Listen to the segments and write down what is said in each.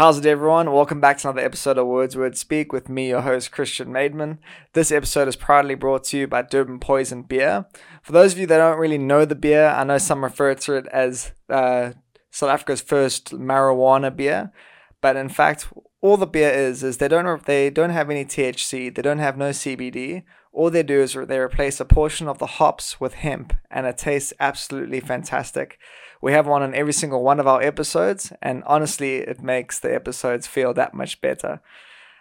How's it, everyone? Welcome back to another episode of Words Word Speak with me, your host, Christian Maidman. This episode is proudly brought to you by Durban Poison Beer. For those of you that don't really know the beer, I know some refer to it as uh, South Africa's first marijuana beer, but in fact, all the beer is is they don't they don't have any THC, they don't have no CBD. All they do is they replace a portion of the hops with hemp, and it tastes absolutely fantastic. We have one on every single one of our episodes, and honestly, it makes the episodes feel that much better.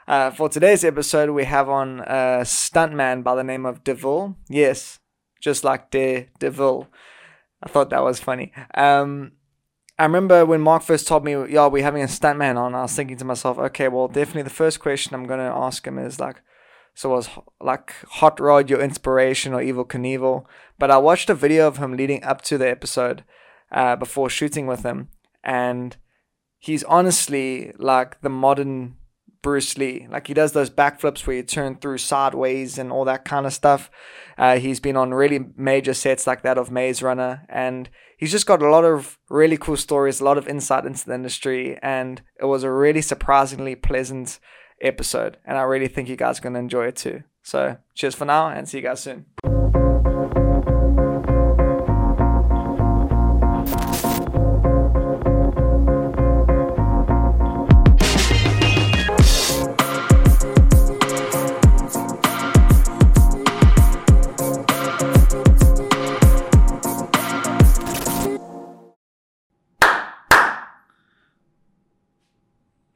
Uh, for today's episode, we have on a stuntman by the name of Deville. Yes, just like De Deville. I thought that was funny. Um, I remember when Mark first told me, "Yeah, we're having a stuntman on." I was thinking to myself, "Okay, well, definitely the first question I'm gonna ask him is like, so it was like Hot Rod your inspiration or Evel Knievel?" But I watched a video of him leading up to the episode uh, before shooting with him, and he's honestly like the modern Bruce Lee. Like he does those backflips where you turn through sideways and all that kind of stuff. Uh, he's been on really major sets like that of Maze Runner, and he's just got a lot of really cool stories, a lot of insight into the industry, and it was a really surprisingly pleasant episode. And I really think you guys are going to enjoy it too. So cheers for now, and see you guys soon.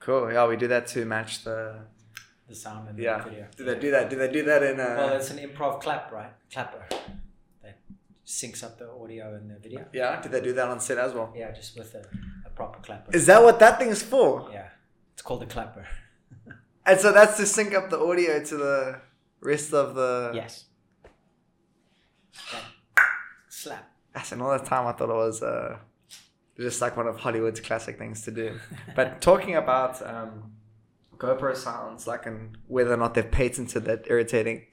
Cool. Yeah, we do that to match the the sound in yeah. the video. Do they do that? Do they do that in? a? Well, it's an improv clap, right? Clapper that syncs up the audio in the video. yeah. Do they do that on set as well? Yeah, just with a, a proper clapper. Is that what that thing's for? yeah, it's called a clapper. And so that's to sync up the audio to the rest of the. yes. Yeah. Slap. That's another time I thought it was uh, just like one of Hollywood's classic things to do. but talking about um, GoPro sounds, like and whether or not they've patented that irritating.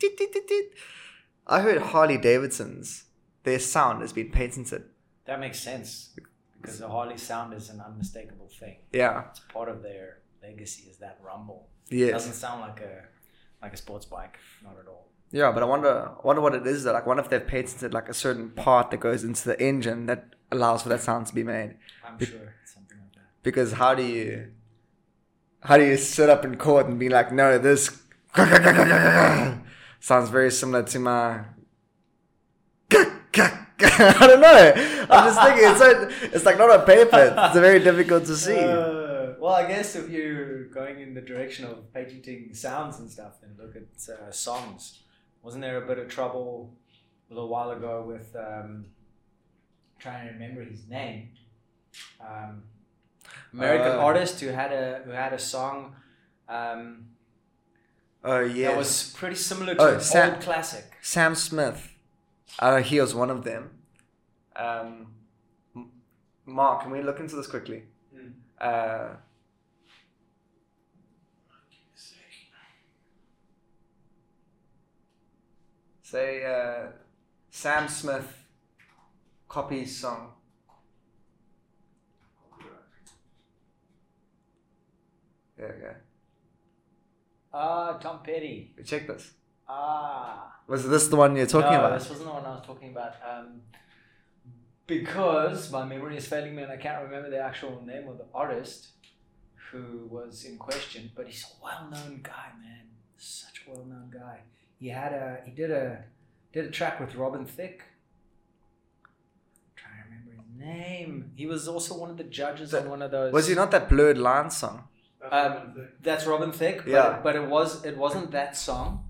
I heard Harley Davidson's their sound has been patented. That makes sense because the Harley sound is an unmistakable thing. Yeah. It's part of their legacy is that rumble. Yeah, it doesn't sound like a like a sports bike, not at all. Yeah, but I wonder, I wonder what it is. That like, wonder if they've patented like a certain part that goes into the engine that allows for that sound to be made. I'm Be- sure something like that. Because how do you, how do you sit up in court and be like, no, this sounds very similar to my. I don't know. I'm just thinking it's so, it's like not on paper. It's very difficult to see. Uh, well, I guess if you're going in the direction of patenting sounds and stuff, then look at uh, songs. Wasn't there a bit of trouble a little while ago with um, trying to remember his name? Um, American Uh, artist who had a who had a song um, Oh yeah. that was pretty similar to Oh, an Sam- old classic. Sam Smith. Uh, he was one of them. Um, Mark, can we look into this quickly? Mm. Uh, say uh, Sam Smith copies song. There we go. Ah, Tom Petty. Check this. Ah. Was this the one you're talking no, about? this wasn't the one I was talking about. Um, because my memory is failing me and I can't remember the actual name of the artist who was in question, but he's a well-known guy, man. Such a well-known guy. He had a he did a did a track with Robin Thicke. I'm trying to remember his name. He was also one of the judges on one of those. Was he not that blurred line song? Um, that's Robin Thicke. But Yeah. It, but it was it wasn't that song,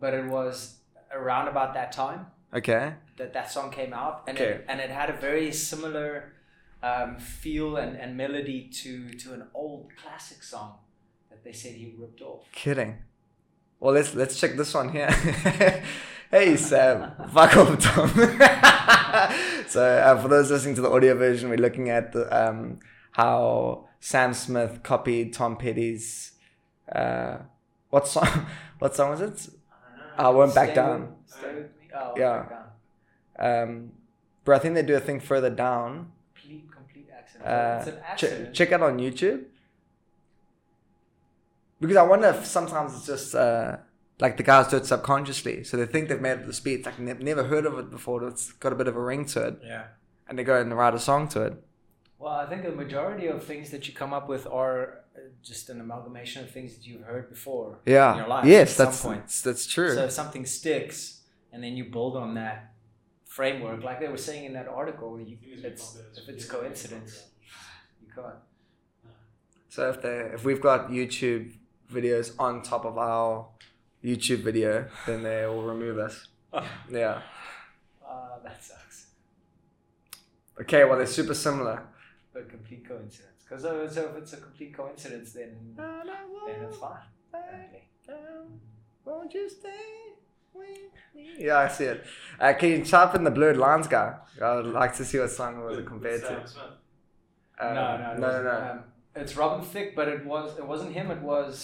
but it was around about that time Okay. that that song came out, and Okay. it, and it had a very similar um, feel and, and melody to to an old classic song that they said he ripped off. Kidding. Well, let's let's check this one here. hey Sam, fuck off, Tom. so uh, for those listening to the audio version, we're looking at the, um, how Sam Smith copied Tom Petty's. Uh, what song? What song was it? I won't back down. With, stay with me. Oh, Yeah. Back down. Um, but I think they do a thing further down. Complete complete accident. Uh, it's an ch- accident. check out on YouTube. Because I wonder if sometimes it's just uh, like the guys do it subconsciously, so they think they've made up the speed. Like they've never heard of it before. It's got a bit of a ring to it, Yeah. and they go and write a song to it. Well, I think the majority of things that you come up with are uh, just an amalgamation of things that you've heard before. Yeah. In your life, yes, at some that's point. that's, that's true. So if something sticks, and then you build on that framework, like they were saying in that article, you, it's, if it's coincidence, you can't. So if they if we've got YouTube videos on top of our YouTube video, then they will remove us. Yeah. Uh, that sucks. Okay. Well, they're super similar. But complete coincidence. Because so, so if it's a complete coincidence, then then it's fine. apparently. Won't you stay? Yeah, I see it. Uh, can you type in the blurred lines guy? I would like to see what song was it compared to. Um, no, no, no, no, no. Um, it's Robin Thicke, but it was it wasn't him. It was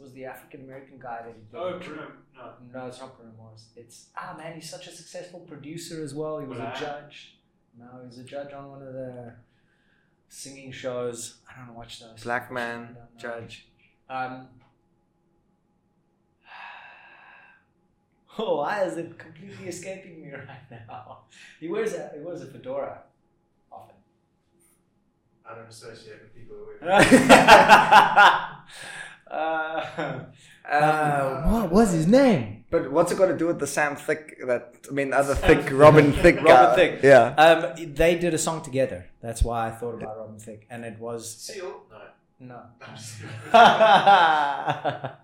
was the African American guy that he did. Oh, Bruno. No. No, it's not Bruno Mars. It's ah man, he's such a successful producer as well. He was a judge. No, he was a judge on one of the singing shows. I don't watch those. Black I man, judge. Um. Oh, why is it completely escaping me right now? He wears a he wears a fedora often. I don't associate with people who uh, uh, what was his name? But what's it got to do with the Sam Thick? That I mean, other Thick, Robin Thick guy. Robin Thicke. Yeah. Um, they did a song together. That's why I thought about Robin Thicke, and it was Seal? No. no. I'm just kidding.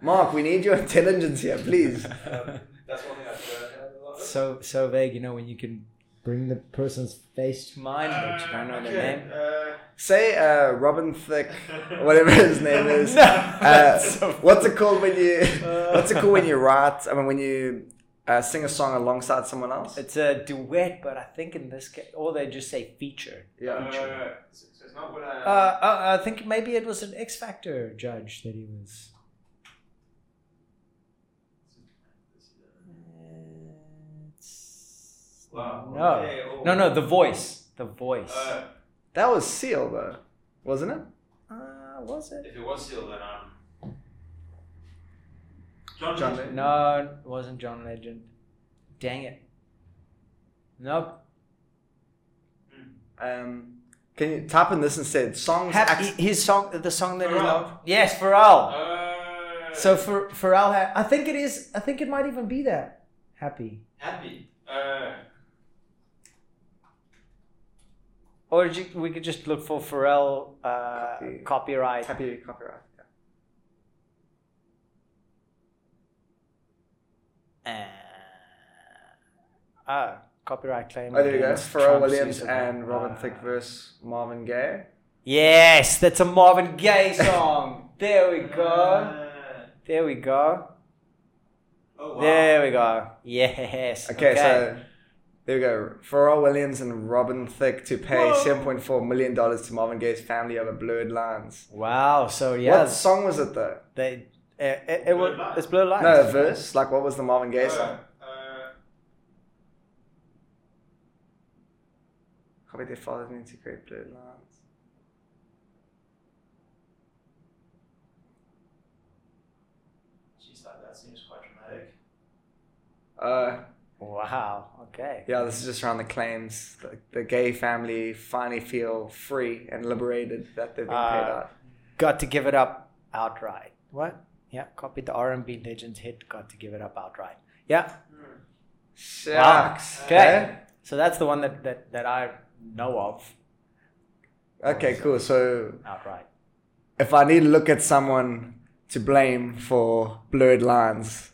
Mark, we need your intelligence here, please. Um, that's one thing I've heard a lot so so vague, you know, when you can bring the person's face to mind, but you don't know their name. Uh, Say uh, Robin Thicke, whatever his name is. No, Uh, so what's it called when you? Uh, What's it called when you write? I mean, when you uh, sing a song alongside someone else. It's a duet, but I think in this case, or they just say feature. Yeah. uh, so so it's not what I. Uh, uh, I think maybe it was an X Factor judge that he was. Wow. No, Okay, oh. no, no. The voice, the voice. Uh, That was Seal though, wasn't it? Uh, was it? if it was Seal, then um. John. John Legend. No, it wasn't John Legend. Dang it. Nope. Um, can you type in this instead? Songs. Hap- act- his song, the song that Pharrell. not. Yes, Pharrell. Uh, So for Pharrell, ha- I think it is. I think it might even be that. Happy. happy. Uh, Or did you, we could just look for Pharrell uh, Copy. copyright. Happy copyright. Yeah. Uh, ah, copyright claim. Oh, there you go. Pharrell Trump's Williams use of- and Robin Ah. Thicke versus Marvin Gaye. Yes, that's a Marvin Gaye song. there we go. uh, There we go. oh, wow. There we go. Yes. Okay, so there we go. Pharrell Williams and Robin Thicke to pay Whoa. seven point four million dollars to Marvin Gaye's family over blurred lines. Wow. So yeah. What song was it though? they. Uh, it, it was, Blurred Lines. it's blurred lines. No, a verse. Like what was the Marvin Gaye Uh, song? uh, Copy their fathers need to create blurred lines. Jeez, that, that seems quite dramatic. Uh, Wow. Okay. yeah, this is just around the claims. The, the Gaye family finally feel free and liberated that they've been paid Uh, out. Got to give it up outright. What? Yeah. Copied the R and B legends hit. Got to give it up outright. Yeah. Shucks. Okay. So that's the one that that, that I know of Okay, cool. So outright. if I need to look at someone to blame for blurred lines,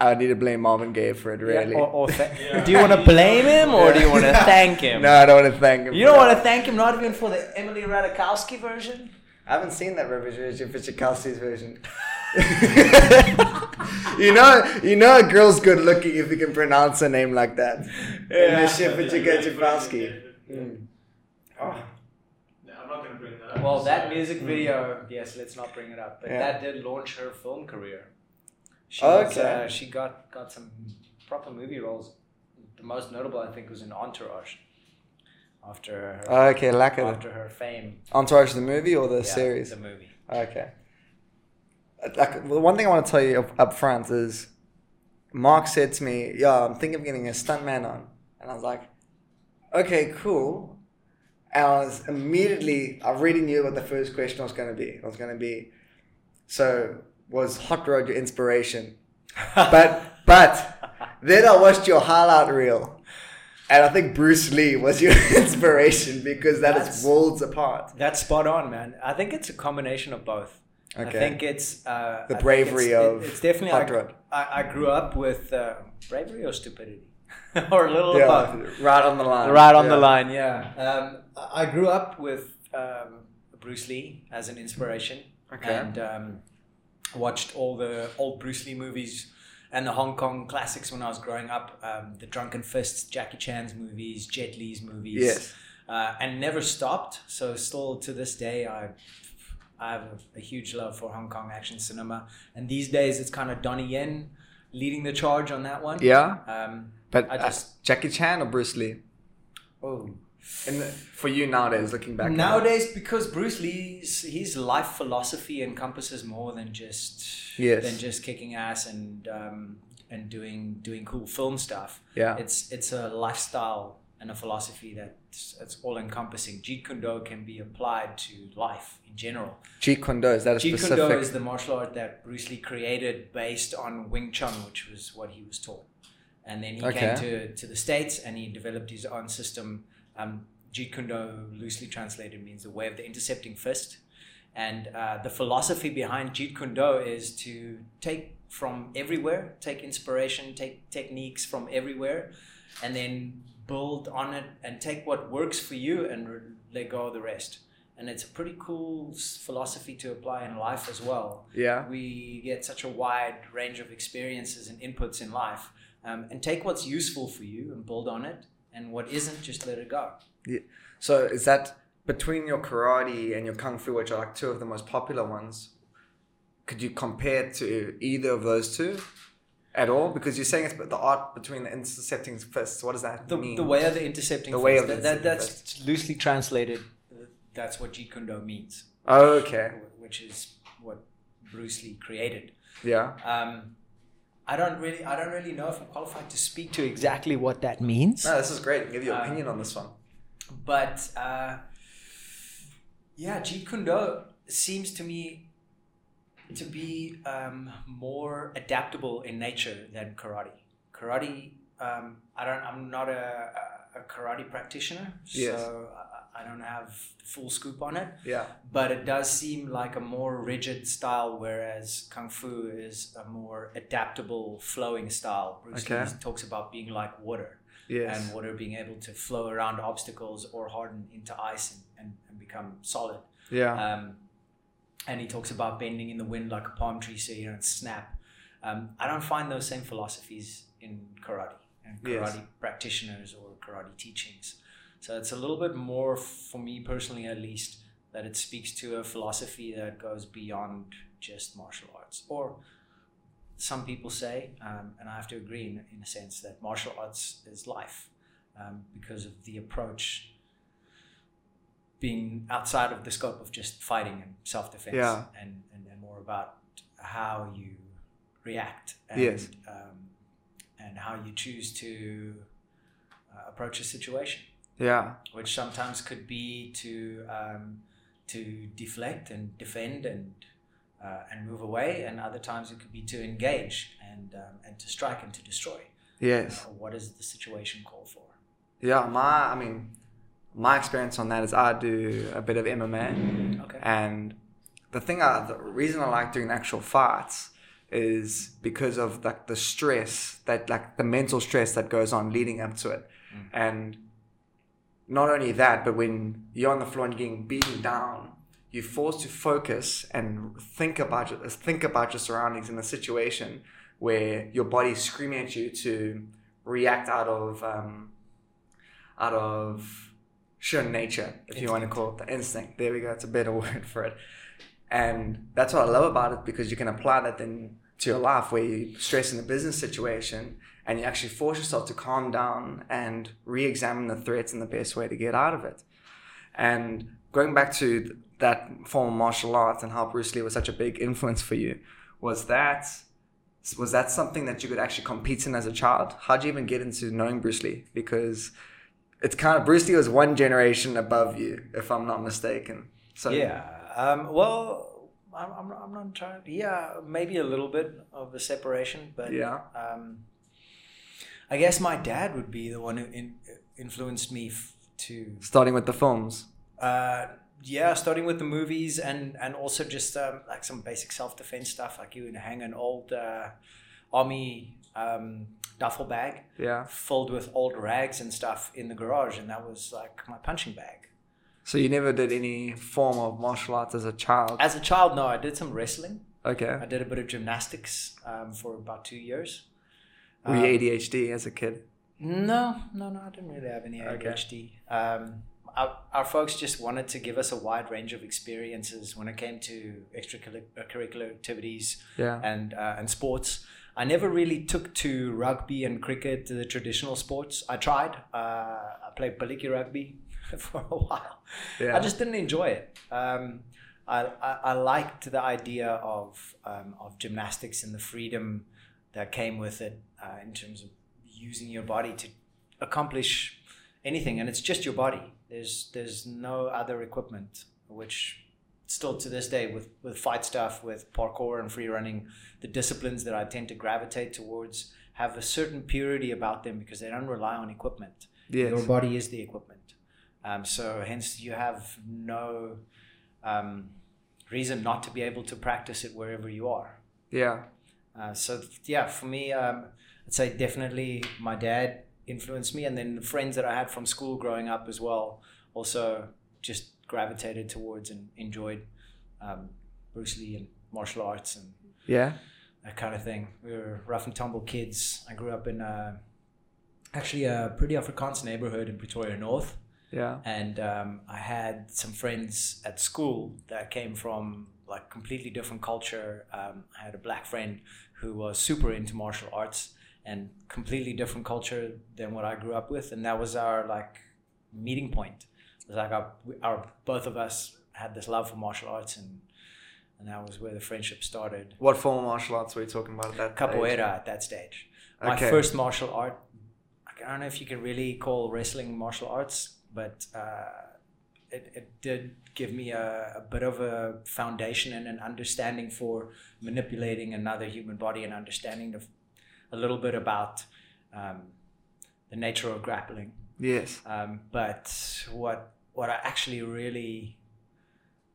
I need to blame Marvin Gaye for it, really. Yeah, or, or th- Yeah. do you want to blame him or do you want to thank him? no, I don't want to thank him. You don't that. want to thank him, not even for the Emily Ratajkowski version. I haven't seen that revision for Tchaikovsky's version. you know, you know, a girl's good looking if you can pronounce a name like that. Yeah. Yeah. Tchaikovsky. Mm. Oh. No, I'm not going to bring that up. Well, that music video, yes, let's not bring it up, but Yeah. that did launch her film career. She was, Okay. uh, she got got some proper movie roles. The most notable, I think, was in Entourage. After her, Okay, lack of after her fame, Entourage the movie or the Yeah, series? the movie. Okay. like the one thing I want to tell you up, up front is, Mark said to me, "Yeah, I'm thinking of getting a stuntman on," and I was like, "Okay, cool." And I was immediately, I already knew what the first question was going to be. It was going to be, so was Hot Rod your inspiration? but but then I watched your highlight reel, and I think Bruce Lee was your inspiration because that That's- is worlds apart. That's spot on, man. I think it's a combination of both. Okay. I think it's uh, The I bravery it's, of it- it's definitely Hot Rod. I, I grew up with uh, bravery or stupidity, or a little of both. Right on the line. right on the line yeah um, i I grew up with um, bruce lee as an inspiration Okay. and um, watched all the old bruce lee movies and the hong kong classics when i was growing up um, the drunken fists jackie chan's movies jet li's movies Yes. uh, and never stopped so still to this day i I have a, a huge love for Hong Kong action cinema, and these days it's kind of Donnie Yen leading the charge on that one. Yeah, Um, but I uh, just- Jackie Chan or Bruce Lee? oh, And for you nowadays, looking back. Nowadays, because Bruce Lee's his life philosophy encompasses more than just Yes. than just kicking ass and um, and doing doing cool film stuff. yeah, It's it's a lifestyle and a philosophy that's it's all encompassing. Jeet Kune Do can be applied to life in general. Jeet Kune Do is that a Jeet Kune specific? Do is the martial art that Bruce Lee created based on Wing Chun, which was what he was taught. And then he Okay. came to, to the States and he developed his own system. Um, Jeet Kune Do, loosely translated, means the way of the intercepting fist. And uh, the philosophy behind Jeet Kune Do is to take from everywhere, take inspiration, take techniques from everywhere, and then build on it and take what works for you and re- let go of the rest. And it's a pretty cool philosophy to apply in life as well. yeah, We get such a wide range of experiences and inputs in life, um, and take what's useful for you and build on it, and what isn't, just let it go. So is that between your karate and your kung fu, which are like two of the most popular ones? Could you compare to either of those two at all? Because you're saying it's the art between the intercepting fists. What does that The, mean? the way of the intercepting The way of the that, that, that's loosely translated. That's what Jeet Kune Do means, Oh, okay. which is what Bruce Lee created. Yeah. Um, I don't really, I don't really know if I'm qualified to speak to exactly what that means. No, this is great. Give your Uh, opinion on this one. But uh, yeah, Jeet Kune Do seems to me to be um, more adaptable in nature than karate. Karate, um, I don't, I'm not a, a, a karate practitioner, Yes. so I, don't have full scoop on it. Yeah. But it does seem like a more rigid style, whereas Kung Fu is a more adaptable, flowing style. Bruce Okay. Lee talks about being like water Yes. and water being able to flow around obstacles or harden into ice and, and, and become solid. yeah. Um, and he talks about bending in the wind like a palm tree so you don't snap. Um, I don't find those same philosophies in karate and karate Yes. practitioners or karate teachings. So it's a little bit more, for me personally at least, that it speaks to a philosophy that goes beyond just martial arts. Or some people say, um, and I have to agree in, in a sense, that martial arts is life um, because of the approach being outside of the scope of just fighting and self-defense Yeah. and, and, and more about how you react and, Yes. um, and how you choose to uh, approach a situation yeah. which sometimes could be to um, to deflect and defend and uh, and move away, and other times it could be to engage and um, and to strike and to destroy. Yes. Uh, what does the situation call for? Yeah. My, I mean, my experience on that is I do a bit of MMA. Okay. And the thing, I, the reason I like doing actual fights is because of like the stress that, like the mental stress that goes on leading up to it. Mm. And not only that, but when you're on the floor and getting beaten down, you're forced to focus and think about your, think about your surroundings in a situation where your body's screaming at you to react out of um, out of sheer nature, if you want to call it the instinct. There we go. It's a better word for it. And that's what I love about it because you can apply that then to your life where you stress in a business situation and you actually force yourself to calm down and re-examine the threats and the best way to get out of it. And going back to that form of martial arts and how Bruce Lee was such a big influence for you, was that was that something that you could actually compete in as a child? How'd you even get into knowing Bruce Lee? Because it's kind of Bruce Lee was one generation above you, if I'm not mistaken. So yeah. Um, well, I'm, I'm, I'm not trying. Yeah, maybe a little bit of a separation, but Yeah. Um, I guess my dad would be the one who in, influenced me f- to. starting with the films. Uh, yeah, starting with the movies and and also just um, like some basic self defense stuff. Like you would hang an old uh, army um, duffel bag Yeah. filled with old rags and stuff in the garage, and that was like my punching bag. So you never did any form of martial arts as a child. As a child, no, I did some wrestling. Okay. I did a bit of gymnastics um, for about two years. Were you Um, ADHD as a kid? No, no, no. I didn't really have any Okay. ADHD. Um, our, our folks just wanted to give us a wide range of experiences when it came to extracurricular activities Yeah. and uh, and sports. I never really took to rugby and cricket, the traditional sports. I tried. Uh, I played Paliki rugby for a while. Yeah. I just didn't enjoy it. Um, I, I, I liked the idea of um, of gymnastics and the freedom that came with it uh, in terms of using your body to accomplish anything, and it's just your body. There's there's no other equipment, which still to this day with with fight stuff, with parkour and free running, the disciplines that I tend to gravitate towards have a certain purity about them because they don't rely on equipment yes. your body is the equipment. Um, so hence you have no um, reason not to be able to practice it wherever you are. Yeah. Uh, so yeah, for me, um, I'd say definitely my dad influenced me, and then the friends that I had from school growing up as well also just gravitated towards and enjoyed um, Bruce Lee and martial arts and Yeah. that kind of thing. We were rough and tumble kids. I grew up in a, actually a pretty Afrikaans neighborhood in Pretoria North Yeah. and um, I had some friends at school that came from like completely different culture. Um, I had a black friend who was super into martial arts and completely different culture than what I grew up with, and that was our like meeting point. It was like our, our both of us had this love for martial arts, and and that was where the friendship started. What form of martial arts were you talking about at that Capoeira age? at that stage. My Okay. first martial art. I don't know if you can really call wrestling martial arts, but uh, it, it did give me a, a bit of a foundation and an understanding for manipulating another human body and understanding the, a little bit about um, the nature of grappling. Yes. Um, but what what I actually really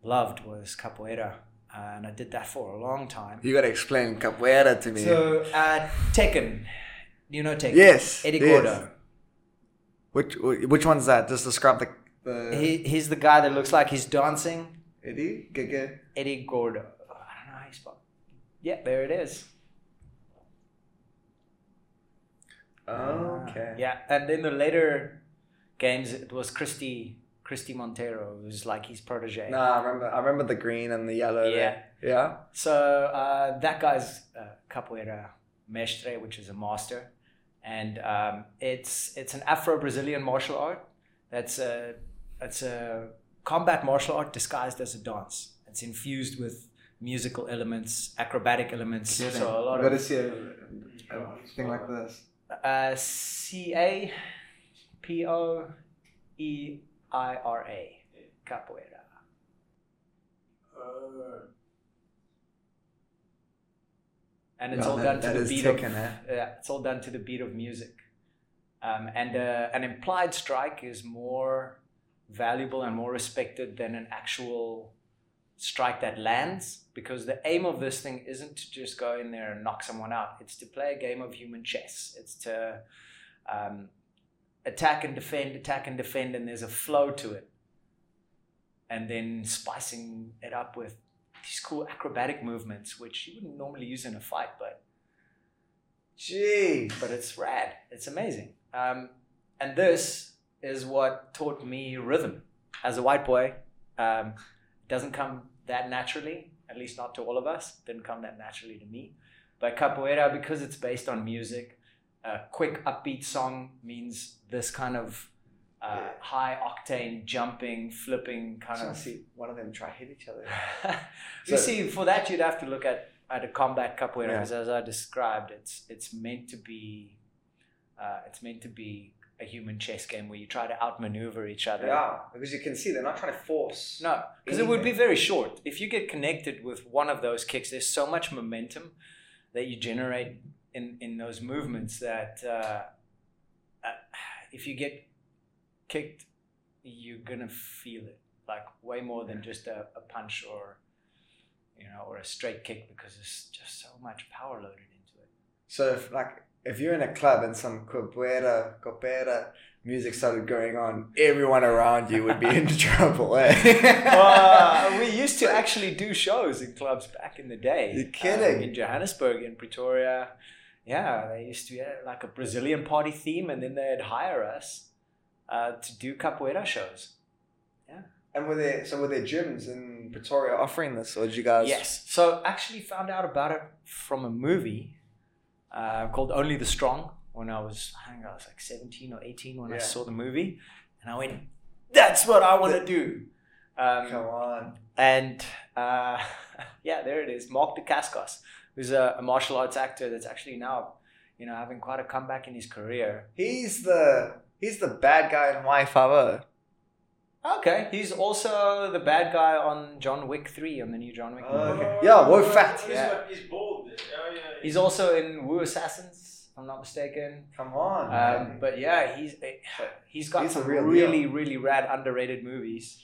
loved was capoeira, and I did that for a long time. You gotta explain capoeira to me. So uh, Tekken, you know Tekken. yes. Eddie yes. Gordo. Which which one's that? Just describe the, the He, he's the guy that looks like he's dancing. Eddie Gege. Eddie Gordo. I don't know how you spell. Yeah, there it is. Okay. Uh, yeah, and in the later games, it was Christie Christie Monteiro, who's like his protege. No, I remember. I remember the green and the yellow. Yeah. there. Yeah. So uh, that guy's uh, capoeira mestre, which is a master, and um, it's it's an Afro-Brazilian martial art. That's a that's a combat martial art disguised as a dance. It's infused with musical elements, acrobatic elements. Yeah, So a lot you of see a, a thing like this. Uh, C A P O E I R A capoeira. and it's all that- done to that the beat of eh? yeah, it's all done to the beat of music. Um, and uh, an implied strike is more valuable and more respected than an actual strike that lands because the aim of this thing isn't to just go in there and knock someone out. It's to play a game of human chess. It's to um, attack and defend, attack and defend, and there's a flow to it. And then spicing it up with these cool acrobatic movements, which you wouldn't normally use in a fight, but Jeez. but it's rad. It's amazing. Um, and this is what taught me rhythm. As a white boy, um, doesn't come that naturally, at least not to all of us. Didn't come that naturally to me. But capoeira, because it's based on music, a quick upbeat song means this kind of uh, Yeah. high octane jumping, flipping kind I of. see one of them try hit each other. you So- see, for that you'd have to look at at a combat capoeira Yeah. because, as I described, it's it's meant to be, uh, it's meant to be a human chess game where you try to outmaneuver each other. Yeah, because you can see they're not trying to force. No, because it would be very short. If you get connected with one of those kicks, there's so much momentum that you generate in, in those movements that uh, uh, if you get kicked, you're gonna feel it like way more than just a, a punch or you know or a straight kick because there's just so much power loaded into it. So if like if you're in a club and some capoeira, capoeira music started going on, everyone around you would be in trouble. Eh? uh, we used to actually do shows in clubs back in the day. You're kidding. Um, in Johannesburg, in Pretoria. Yeah, they used to have like a Brazilian party theme, and then they'd hire us uh, to do capoeira shows. Yeah. And were there so were there gyms in Pretoria offering this, or did you guys? Yes. So actually found out about it from a movie uh, called Only the Strong when I was, I think I was like 17 or 18 when I saw the movie. And I went, that's what I want to do. Um, Come on. And uh, yeah, there it is. Mark Dacascos, who's a, a martial arts actor that's actually now, you know, having quite a comeback in his career. He's the he's the bad guy in Y Five O. Okay, he's also the bad guy on John Wick 3, on the new John Wick movie. Okay. Yeah, Wo Fat. Yeah. he's bald. Oh, yeah. He's also in Wu Assassins, if I'm not mistaken. Come on. Um, but yeah, he's he's got He's some real really deal. really rad underrated movies.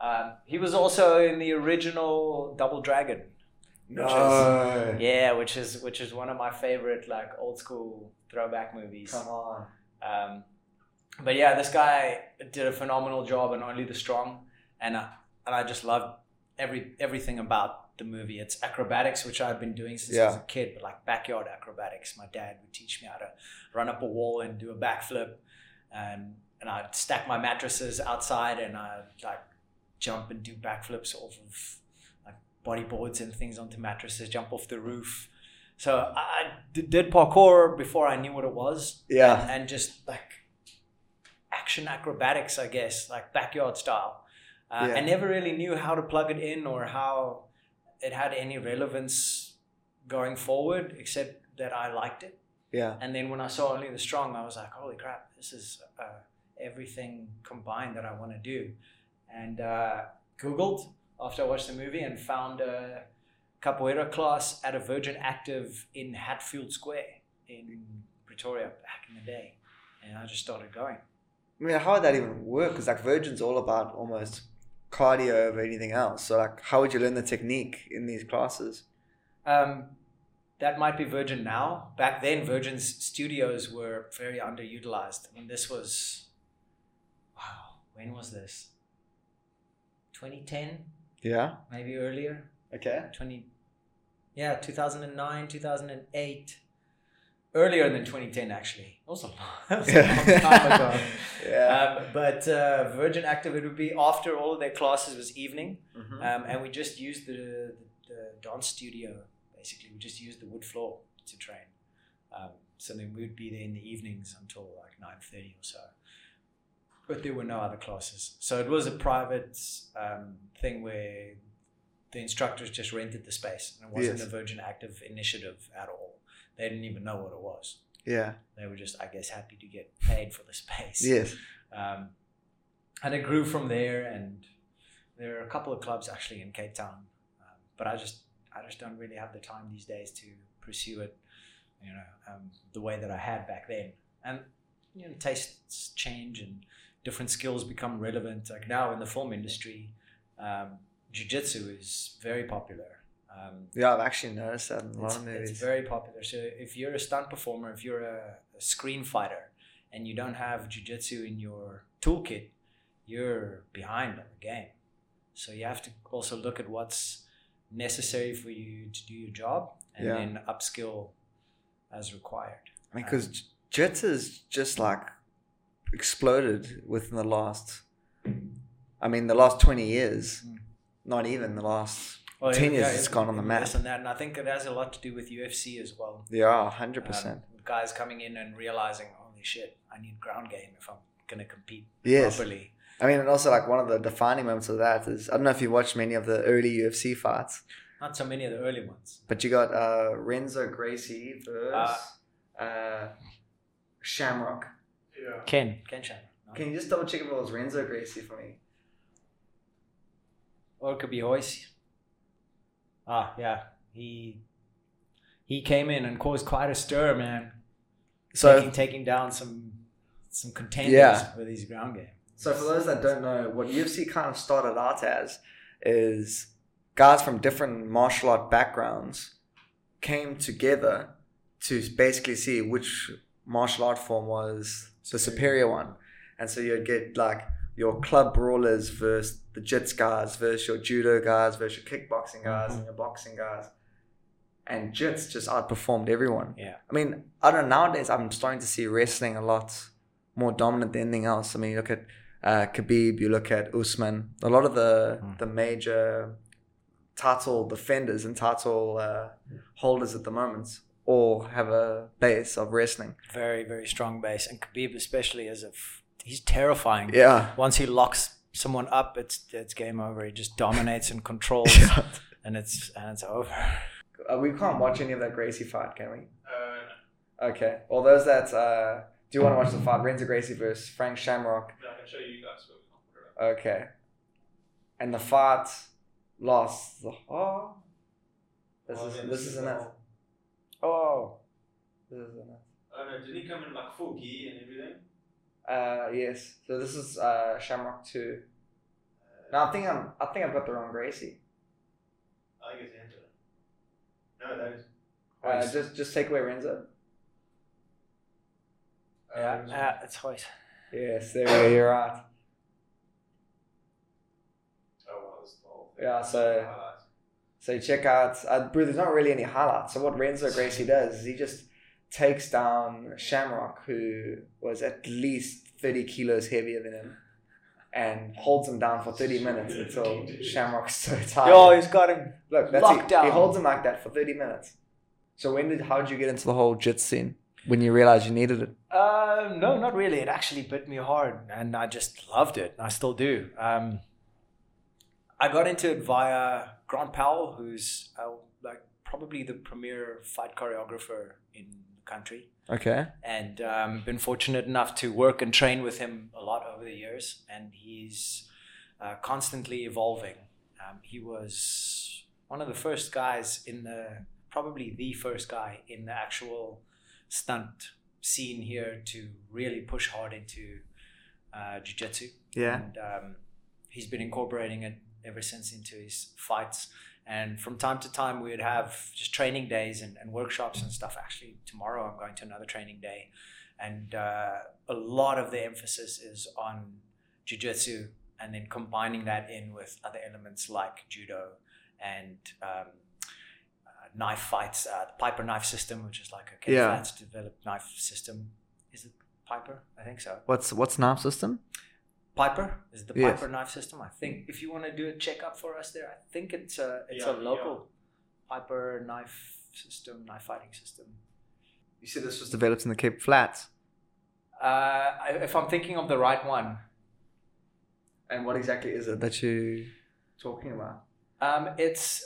Um, he was also in the original Double Dragon. no. which is- Yeah, which is which is one of my favorite like old school throwback movies. Come on. Um, but yeah, this guy did a phenomenal job on Only the Strong, and I, and I just loved every everything about the movie. It's acrobatics, which I've been doing since I was a kid, but like backyard acrobatics. My dad would teach me how to run up a wall and do a backflip, and and I'd stack my mattresses outside, and I'd like jump and do backflips off of like bodyboards and things onto mattresses, jump off the roof. So I did parkour before I knew what it was Yeah. and just like action acrobatics, I guess, like backyard style. Uh, Yeah. I never really knew how to plug it in or how it had any relevance going forward, except that I liked it. Yeah. And then when I saw Only the Strong, I was like, holy crap, this is uh, everything combined that I want to do. And uh, Googled after I watched the movie and found a capoeira class at a Virgin Active in Hatfield Square in Pretoria back in the day. And I just started going. I mean, how would that even work? Because like Virgin's all about almost cardio over anything else. So like, how would you learn the technique in these classes? Um, that might be Virgin now. Back then, Virgin's studios were very underutilized. I mean, this was, wow, when was this? 2010, Yeah. maybe earlier. Okay. 20, yeah, 2009, 2008. Earlier than 2010, actually. Also, that was a long time ago. Yeah. Um, but uh, Virgin Active, it would be after all of their classes was evening. Mhm. Um, and we just used the, the, the dance studio, basically. We just used the wood floor to train. Um, so then we would be there in the evenings until like 9.30 or so. But there were no other classes. So it was a private um, thing where the instructors just rented the space. And it wasn't Yes. a Virgin Active initiative at all. They didn't even know what it was. yeah. They were just, I guess, happy to get paid for the space. Yes. Um, and it grew from there, and there are a couple of clubs actually in Cape Town, um, but I just I just don't really have the time these days to pursue it, you know, um, the way that I had back then. And you know, tastes change and different skills become relevant. Like now in the film industry, um, jiu-jitsu is very popular. Um, Yeah, I've actually noticed that in a lot of it's very popular. So if you're a stunt performer, if you're a, a screen fighter, and you don't have jujitsu in your toolkit, you're behind on the game. So you have to also look at what's necessary for you to do your job, and Yeah. then upskill as required. Because Jitsu is just like exploded within the last, I mean, the last 20 years. Mm. Not even the last, Well, 10 years it's gone on the map. Less than that, and I think it has a lot to do with UFC as well. yeah, 100%. Um, guys coming in and realizing, holy shit, I need ground game if I'm going to compete Yes. properly. I mean, and also like one of the defining moments of that is I don't know if you watched many of the early UFC fights, Not so many of the early ones. but you got uh, Renzo Gracie versus uh, Shamrock. Yeah. Ken. Ken Shamrock. no? Can you just double check if it was Renzo Gracie for me? Or it could be Hoyce. Ah, yeah. He he came in and caused quite a stir, man. So, taking, taking down some some contenders Yeah. with his ground game. so for those that don't know, what UFC kind of started out as is guys from different martial art backgrounds came together to basically see which martial art form was the superior one. And so you'd get like your club brawlers versus the jits guys versus your judo guys versus your kickboxing guys and your boxing guys. And jits just outperformed everyone. Yeah. I mean, I don't know. Nowadays, I'm starting to see wrestling a lot more dominant than anything else. I mean, you look at uh, Khabib, you look at Usman. A lot of the Mm. the major title defenders and title uh, holders at the moment all have a base of wrestling. Very, very strong base. And Khabib especially as a f- he's terrifying. Yeah. Once he locks someone up, it's it's game over. He just dominates and controls and it's and it's over. Uh, we can't watch any of that Gracie fight, can we? Uh, Okay. Well, those that uh, do want to watch the fight, Renzo Gracie versus Frank Shamrock. no, I can show you guys, but we can't put it up. Okay. And the fight lost. Oh. This Oh, is yeah, this is the enough. Oh. This is enough. Oh no, did he come in like full gi and everything? Uh yes. So this is uh Shamrock two. Uh, No, I think I'm I think I've got the wrong Gracie. I think it's Angela. No, that is. Uh, just just take away Renzo. Yeah, Um, yeah, it's Hoyce. Yes, there we go. You're right. Oh, well, that's the whole thing. Yeah, so- Highlights. So check out. Uh, bro, there's not really any highlights. So what Renzo Gracie does is he just takes down Shamrock, who was at least 30 kilos heavier than him, and holds him down for 30 minutes until Shamrock's so tired. Yo, he's got him. Look, that's Locked he, down. he holds him like that for 30 minutes. So when did how did you get into the whole jits scene? When you realized you needed it? Uh, no, not really. It actually bit me hard, and I just loved it. I still do. Um, I got into it via Grant Powell, who's uh, like probably the premier fight choreographer in the country, Okay. and um, been fortunate enough to work and train with him a lot over the years. And he's uh, constantly evolving. Um, he was one of the first guys in the probably the first guy in the actual stunt scene here to really push hard into uh, jiu-jitsu Yeah. and um, he's been incorporating it ever since into his fights and from time to time we would have just training days and, and workshops and stuff. Actually tomorrow i'm going to another training day. And uh, a lot of the emphasis is on jiu-jitsu and then combining that in with other elements like judo and um, uh, knife fights uh, the piper knife system which is like a Ken Yeah. Developed knife system. Is it piper? I think so. What's what's knife system? Piper is the Yes. Piper knife system. I think if you want to do a checkup for us there, I think it's a it's Yeah, a local Piper knife system, knife fighting system. You said this was developed in the Cape Flats. Uh, if I'm thinking of the right one, And what exactly is it that you talking about? um, it's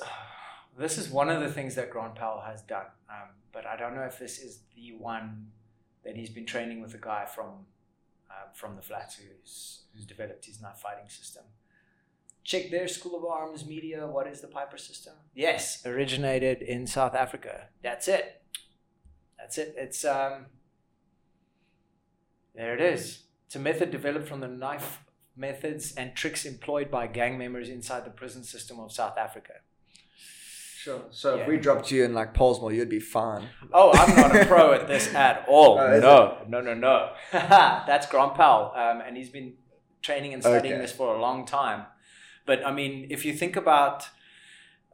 this is one of the things that Grant Powell has done, um, but I don't know if this is the one that he's been training with a guy from uh, from the flats who's who's developed his knife fighting system. Check their School of Arms media. What is the Piper system? Yes, originated in South Africa. That's it. That's it. It's um. There it is. It's a method developed from the knife methods and tricks employed by gang members inside the prison system of South Africa. Sure. So Yeah. if we dropped you in like Pollsmoor, you'd be fine. Oh, I'm not a pro at this at all. Oh, is no, no, no, no. That's Grant Powell, um, and he's been training and studying Okay. this for a long time. But I mean, if you think about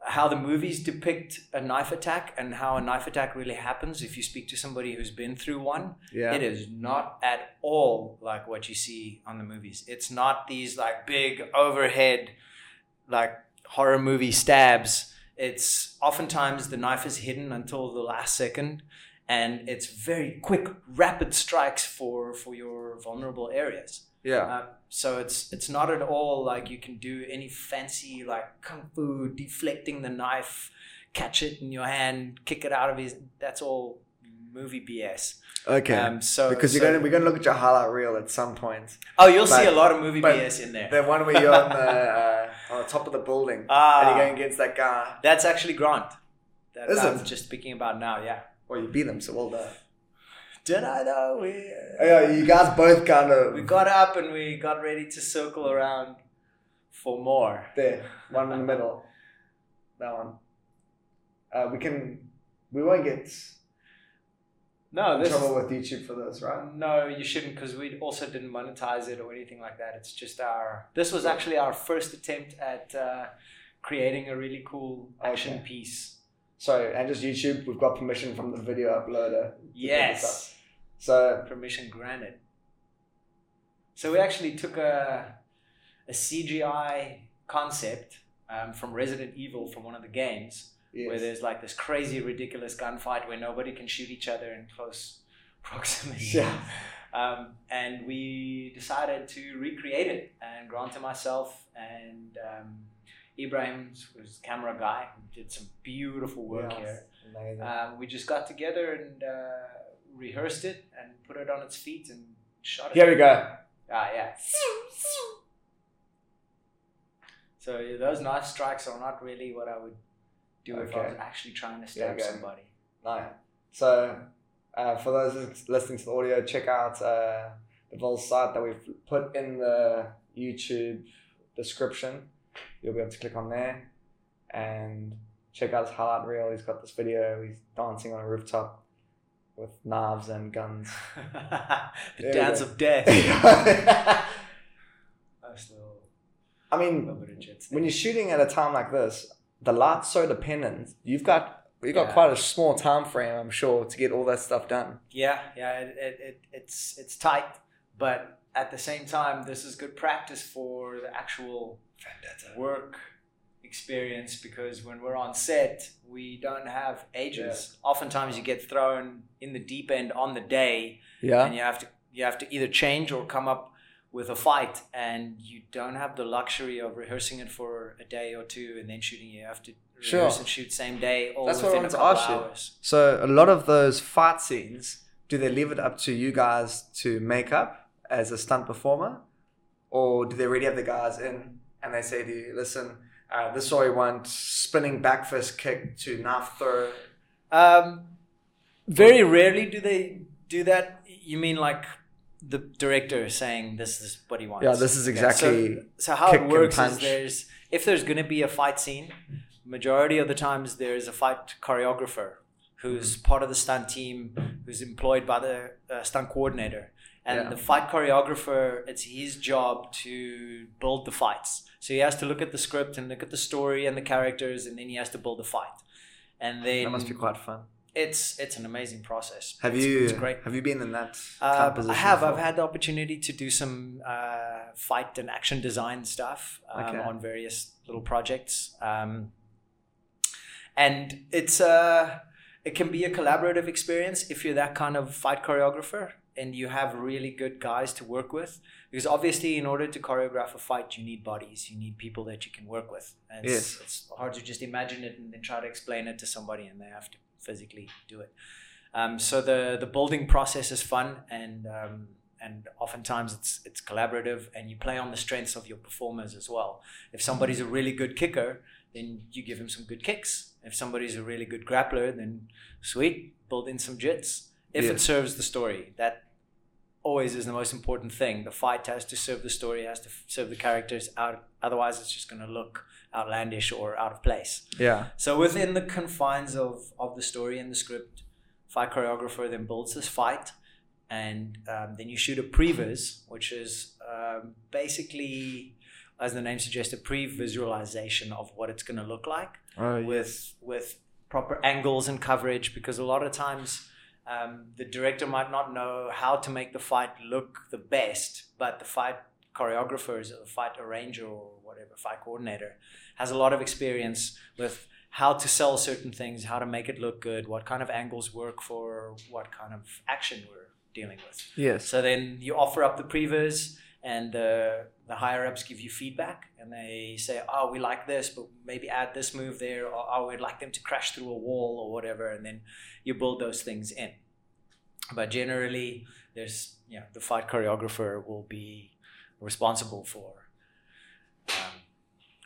how the movies depict a knife attack and how a knife attack really happens, if you speak to somebody who's been through one, Yeah. it is not at all like what you see on the movies. It's not these like big overhead, like horror movie stabs. It's oftentimes the knife is hidden until the last second, and it's very quick, rapid strikes for for your vulnerable areas. Yeah. Uh, so it's it's not at all like you can do any fancy like kung fu deflecting the knife, catch it in your hand, kick it out of his. That's all movie BS. Okay. Um, so because you're so- gonna we're gonna look at your highlight reel at some point. oh, you'll see a lot of movie BS in there. The one where you're on the uh, on the top of the building Ah. and you're going against that guy. That's actually Grant. That Is I'm just speaking about now. Yeah. Well, you beat him, so well done. Did I though? We Oh, yeah, you guys both kind of we got up and we got ready to circle around for more. there, one in the middle. That one. Uh, we can. We won't get No, this trouble with YouTube for this, right? No, you shouldn't because we also didn't monetize it or anything like that. It's just our. This was actually our first attempt at uh, creating a really cool action Okay. piece. Sorry, and just YouTube. We've got permission from the video uploader. to put this Yes. So permission granted. So we actually took a a CGI concept um, from Resident Evil from one of the games where there's like this crazy ridiculous gunfight where nobody can shoot each other in close proximity. Yeah. Um, and we decided to recreate it. And Grant and myself and um, Ibrahim, the camera guy, who did some beautiful work Yes. here. Um, we just got together and uh, rehearsed it and put it on its feet and shot it. Here we go. Ah, yeah. So those knife strikes are not really what I would do if I Okay. was actually trying to stab okay. somebody. Nice. So, uh, for those listening to the audio, check out uh, the Vol site that we've put in the YouTube description. You'll be able to click on there and check out his highlight reel. He's got this video. He's dancing on a rooftop with knives and guns. the There dance of death. I mean, little bit of jits when you're shooting at a time like this, the light's so dependent. You've got you've got Yeah. quite a small time frame, I'm sure, to get all that stuff done. Yeah, yeah, it, it, it, it's it's tight, but at the same time, this is good practice for the actual work experience because when we're on set, we don't have ages. Oftentimes, you get thrown in the deep end on the day, Yeah. and you have to you have to either change or come up with a fight, and you don't have the luxury of rehearsing it for a day or two and then shooting. You have to Sure. rehearse and shoot same day, all That's what I within to couple you. hours. So a lot of those fight scenes, do they leave it up to you guys to make up as a stunt performer, or do they already have the guys in and they say to you, "Listen, uh, this is what we want: spinning back fist kick to knife throw." Um, very rarely do they do that. You mean like the director saying this is what he wants? Yeah, this is exactly. So, so how it works is there's if there's going to be a fight scene, majority of the times there's a fight choreographer who's Mm-hmm. part of the stunt team, who's employed by the uh, stunt coordinator. And Yeah. the fight choreographer, it's his job to build the fights. So he has to look at the script and look at the story and the characters, and then he has to build the fight. And then that must be quite fun. It's it's an amazing process. Have It's- you? It's great. Have you been in that Uh, position? I have. before? I've had the opportunity to do some uh, fight and action design stuff um, Okay. on various little projects, um, and it's uh, it can be a collaborative experience if you're that kind of fight choreographer and you have really good guys to work with. Because obviously, in order to choreograph a fight, you need bodies, you need people that you can work with. And it's, Yes. it's hard to just imagine it and then try to explain it to somebody, and they have to physically do it. Um, so the the building process is fun and um, and oftentimes it's it's collaborative and you play on the strengths of your performers as well. If somebody's a really good kicker, then you give him some good kicks. If somebody's a really good grappler, then sweet, build in some jits. If Yeah. it serves the story, that always is the most important thing. The fight has to serve the story, has to serve the characters. Out, otherwise, it's just going to look outlandish or out of place. Yeah. So within the confines of, of the story and the script, fight choreographer then builds this fight, and um, then you shoot a previs, which is um, basically, as the name suggests, a pre-visualization of what it's going to look like Oh, with with proper angles and coverage. Because a lot of times. Um, the director might not know how to make the fight look the best, but the fight choreographer, or the fight arranger, or whatever fight coordinator, has a lot of experience with how to sell certain things, how to make it look good, what kind of angles work for what kind of action we're dealing with. Yes. So then you offer up the previs, and the the higher ups give you feedback, and they say, "Oh, we like this, but maybe add this move there," or "Oh, we'd like them to crash through a wall or whatever," and then you build those things in. But generally, there's you know the fight choreographer will be responsible for um,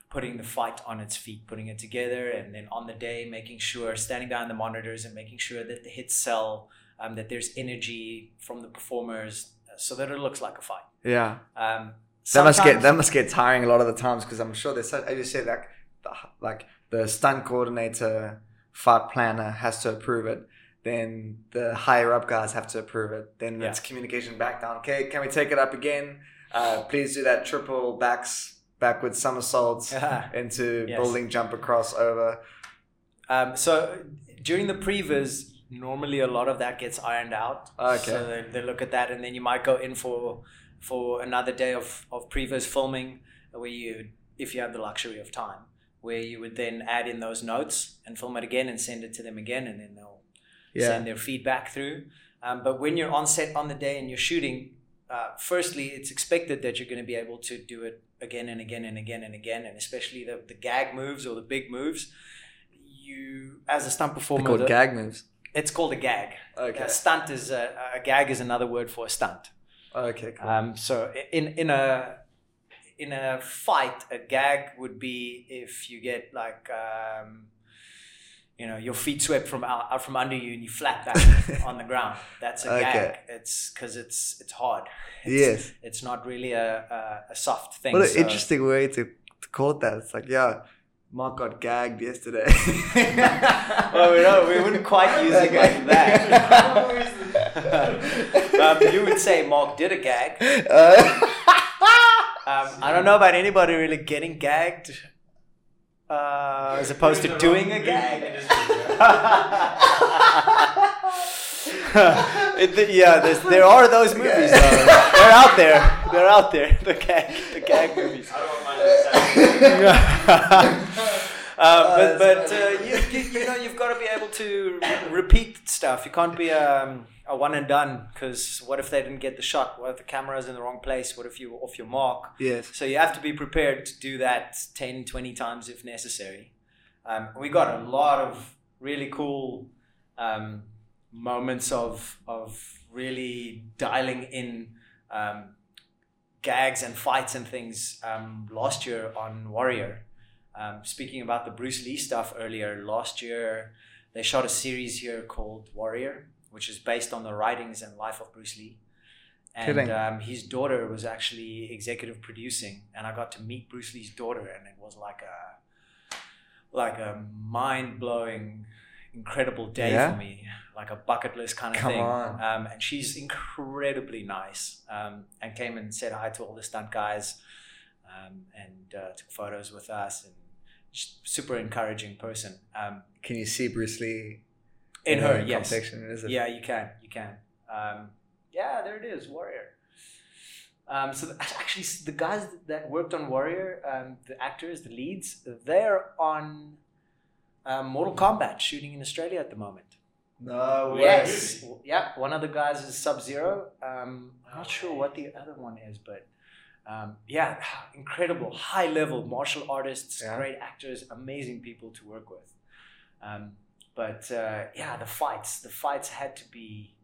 putting the fight on its feet, putting it together, and then on the day making sure, standing behind the monitors and making sure that the hits sell, um, that there's energy from the performers, uh, so that it looks like a fight. Yeah. Um, That must get that must get tiring a lot of the times because I'm sure there's such, as you said like the, like the stunt coordinator, fight planner has to approve it. Then the higher up guys have to approve it. Then Yeah. it's communication back down. Okay, can we take it up again? Uh, please do that triple backs, backwards somersaults into Yes. building jump across over. Um, so during the previs, normally a lot of that gets ironed out. Okay. So they, they look at that, and then you might go in for for another day of of previs filming, where you, if you have the luxury of time, where you would then add in those notes and film it again and send it to them again, and then they'll Yeah. send their feedback through. Um, but when you're on set on the day and you're shooting, uh, firstly, it's expected that you're going to be able to do it again and again and again and again, and especially the, the gag moves or the big moves. You, as a stunt They're performer, called the- gag moves. it's called a gag. Okay. A stunt is a, a gag is another word for a stunt. Okay. Cool. Um, so in in a in a fight, a gag would be if you get like um, you know your feet swept from out, out from under you and you flat back on the ground. That's a Okay. gag. It's because it's it's hard. It's, yes. It's not really a, a, a soft thing. What an so- interesting way to, to call that. It's like, yeah, Mark got gagged yesterday. Well, we don't. We wouldn't quite use it like that. Um, you would say Mark did a gag. Uh, Um, I don't know about anybody really getting gagged uh, as opposed to doing a gag. It- yeah, there's, there are those movies. Though. They're out there. They're out there. The gag, the gag movies. I don't mind this. Uh, but but uh, you, you, you know you've got to be able to re- repeat stuff. You can't be um, a one and done because what if they didn't get the shot? What if the camera's in the wrong place? What if you were off your mark? yes. So you have to be prepared to do that 10, 20 times if necessary. Um, we got a lot of really cool um, moments of, of really dialing in um, gags and fights and things um, last year on Warrior. Um, speaking about the Bruce Lee stuff earlier, last year they shot a series here called Warrior, which is based on the writings and life of Bruce Lee. And um, his daughter was actually executive producing, and I got to meet Bruce Lee's daughter, and it was like a like a mind blowing, incredible day Yeah? for me, like a bucket list kind of Come thing. on. Um, and she's incredibly nice, um, and came and said hi to all the stunt guys, um, and uh, took photos with us, and super encouraging person. Um, Can you see Bruce Lee in her, uh, yes. Is it? yeah, you can, you can. Um, yeah, there it is, Warrior. Um, so the, actually, the guys that worked on Warrior, um, the actors, the leads, they're on um, Mortal Kombat shooting in Australia at the moment. No way. Yes, yeah. One of the guys is Sub Zero. Um, I'm not sure what the other one is, but um, yeah, incredible, high level martial artists, Yeah. great actors, amazing people to work with. Um, but uh, yeah, the fights, the fights had to be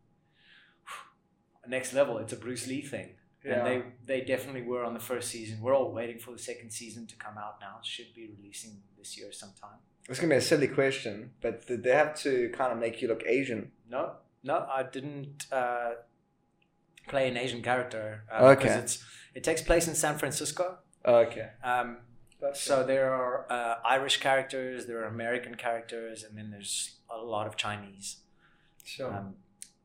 next level. It's a Bruce Lee thing. Yeah. And they, they definitely were on the first season. We're all waiting for the second season to come out now. Should be releasing this year sometime. It's gonna be a silly question, but did they have to kind of make you look Asian? No, no, I didn't uh, play an Asian character uh, because Okay. it's it takes place in San Francisco. Okay. Um, so there are uh, Irish characters, there are American characters, and then there's a lot of Chinese. Sure. Um,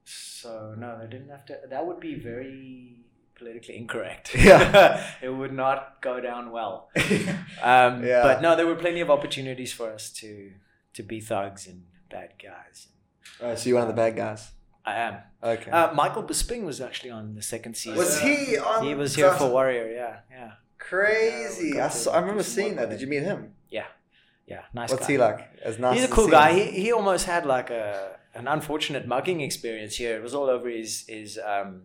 so no, they didn't have to. That would be very politically incorrect. Yeah. it would not go down well. Um, Yeah. But no, there were plenty of opportunities for us to to be thugs and bad guys. oh, so you're one of the bad guys. I am. Okay. Uh, Michael Bisping was actually on the second season. was he on? He was here for Warrior. Yeah, yeah, Crazy. Yeah, I, saw, I remember seeing that. Did you meet him? Yeah, yeah. nice What's guy. he like? As nice He's a cool guy. He, he almost had like a an unfortunate mugging experience here. It was all over his his um,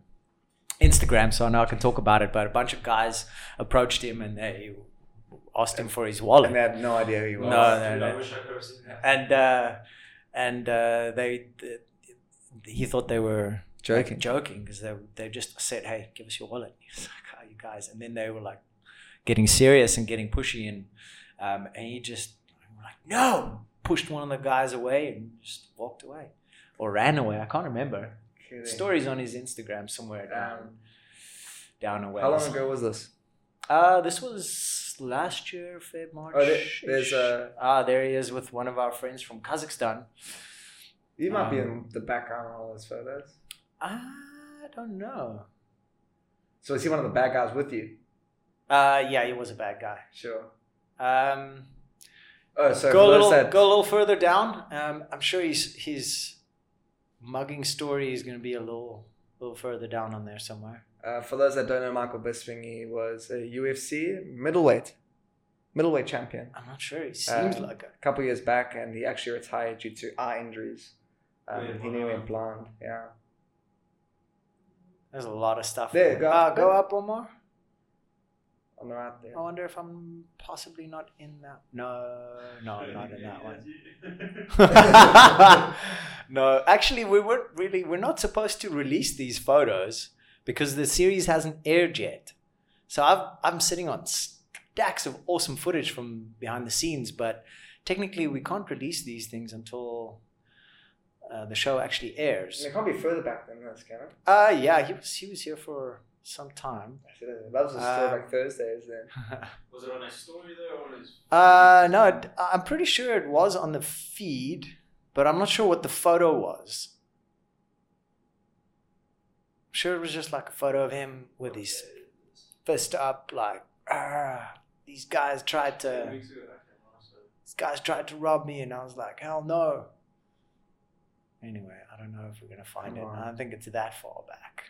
Instagram, so I know I can talk about it. But a bunch of guys approached him and they asked him for his wallet. And they had no idea who he was. No, no, Dude, I wish I could have seen that. and uh, and uh, they, th he thought they were Joking. like, joking because they they just said, "Hey, give us your wallet." He's like, "Oh, you guys," and then they were like getting serious and getting pushy, and um, and he just like no, pushed one of the guys away and just walked away or ran away. I can't remember. Kidding. Stories on his Instagram somewhere down down away. How long ago was this? Uh, this was last year, Feb March. Oh, there- there's a- ah, there he is with one of our friends from Kazakhstan. You might be Um, in the background of all those photos. I don't know. So is he one of the bad guys with you? Uh, yeah, he was a bad guy. Sure. Um, Oh, so go a little, that go a little further down. Um, I'm sure his his mugging story is going to be a little, little further down on there somewhere. uh, for those that don't know, Michael Bisping, he was a UFC middleweight, middleweight champion I'm not sure. He seems Um, like a couple years back, and he actually retired due to eye injuries. Um, Wait, he nearly wow. went blind. Yeah. There's a lot of stuff. There, there. go uh, up go up one more. On the right there. I wonder if I'm possibly not in that. No, no, I'm not in that one. no, actually, we weren't really. We're not supposed to release these photos because the series hasn't aired yet. So I've, I'm sitting on stacks of awesome footage from behind the scenes, but technically, we can't release these things until uh, the show actually airs. It can't be further back than this, can it? Uh, yeah, he was he was here for some time. I said it loves the Um, throwback Thursdays then. Was it on his story though, or on his? Uh, no, it- I'm pretty sure it was on the feed, but I'm not sure what the photo was. I'm sure it was just like a photo of him with his fist up, like, ah, these guys tried to, weeks ago, that came out, so- these guys tried to rob me, and I was like, hell no. Anyway, I don't know if we're gonna find it. I don't think it's that far back.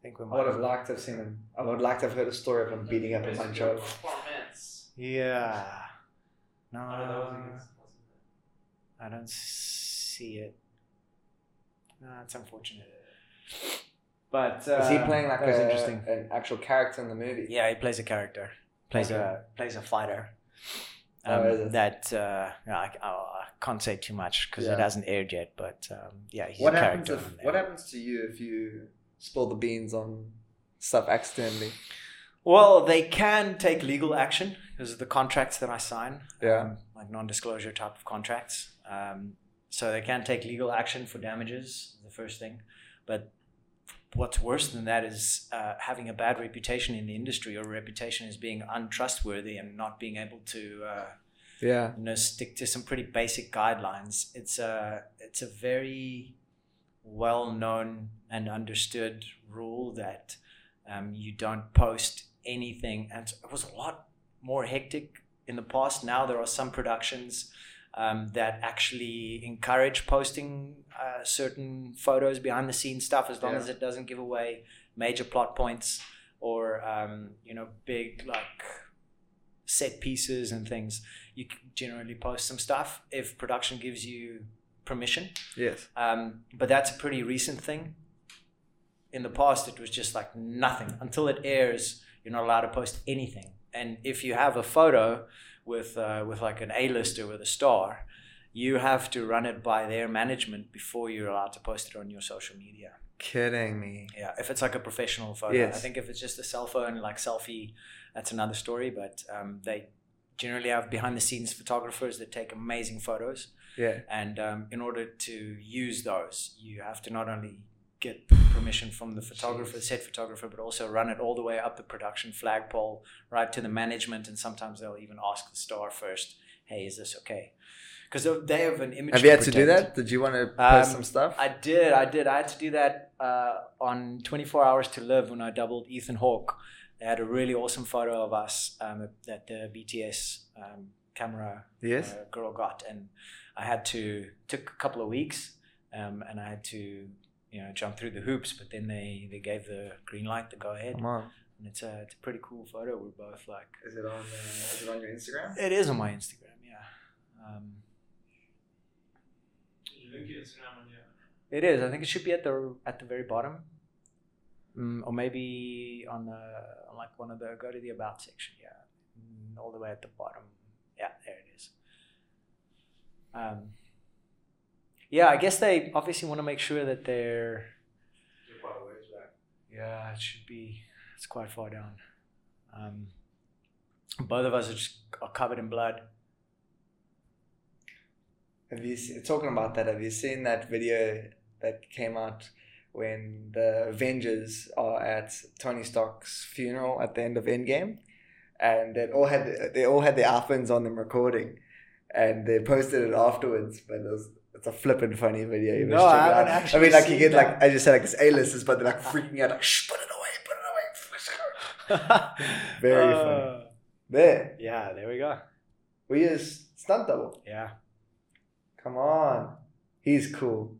I think we might. I would have Have, liked to have seen him. I would like to have heard a story of him beating up a bunch of. Yeah. No, that was against- I don't see it. No, it's unfortunate. But uh, Is he playing like that was a, interesting? an actual character in the movie? Yeah, he plays a character. Plays Okay. a plays a fighter. Oh, Um, it? that uh, I, I, I can't say too much because Yeah. it hasn't aired yet. But um, yeah, he's What happens if. What happens to you if you spill the beans on stuff accidentally? Well, they can take legal action because of the contracts that I sign. Yeah. um, like non-disclosure type of contracts. Um, so they can take legal action for damages. The first thing, but what's worse than that is uh, having a bad reputation in the industry or a reputation as being untrustworthy and not being able to uh, Yeah. you know stick to some pretty basic guidelines. It's a it's a very well known and understood rule that um, you don't post anything, and it was a lot more hectic in the past. Now there are some productions. Um, that actually encourage posting uh, certain photos behind the scenes stuff as long Yeah. as it doesn't give away major plot points or um, you know big like set pieces and things you generally post some stuff if production gives you permission. Yes. Um, but that's a pretty recent thing. In the past, it was just like nothing. Until it airs, you're not allowed to post anything. And if you have a photo with uh, with like an A-lister with a star, you have to run it by their management before you're allowed to post it on your social media. Kidding me. Yeah, if it's like a professional photo. Yes. I think if it's just a cell phone, like selfie, that's another story. But um, they generally have behind the scenes photographers that take amazing photos. Yeah. And um, in order to use those, you have to not only get permission from the photographer, set photographer, but also run it all the way up the production flagpole, right to the management. And sometimes they'll even ask the star first, hey, is this okay? Because they have an image. Have you had to do that? Did you want to post Um, some stuff? I did. I did. I had to do that uh, on 24 Hours to Live when I doubled Ethan Hawke. They had a really awesome photo of us um, that the BTS um, camera yes. uh, girl got, and I had to took a couple of weeks, um, and I had to you know jump through the hoops. But then they they gave the green light to go ahead, Come on. and it's a it's a pretty cool photo. We're both like Is it on? Uh, is it on your Instagram? it is on my Instagram, yeah. Um, Did your Instagram on it is. I think it should be at the at the very bottom, mm, or maybe on the on like one of the go to the about section. Yeah, mm, all the way at the bottom. Yeah, there it is. Um, yeah, I guess they obviously want to make sure that they're. You're quite a ways back. Yeah, it should be. It's quite far down. Um, both of us are just are covered in blood. Have you seen, talking about that? Have you seen that video that came out when the Avengers are at Tony Stark's funeral at the end of Endgame, and they all had they all had their iPhones on them recording, and they posted it afterwards. But it was it's a flippin' funny video. You No, I haven't out. actually I mean, like you get that. like I just said like this A-listers, but they're like freaking out, like shh, put it away, put it away. Very Uh, funny. There, Yeah, there we go. we use stunt double. Yeah. Come on. He's cool.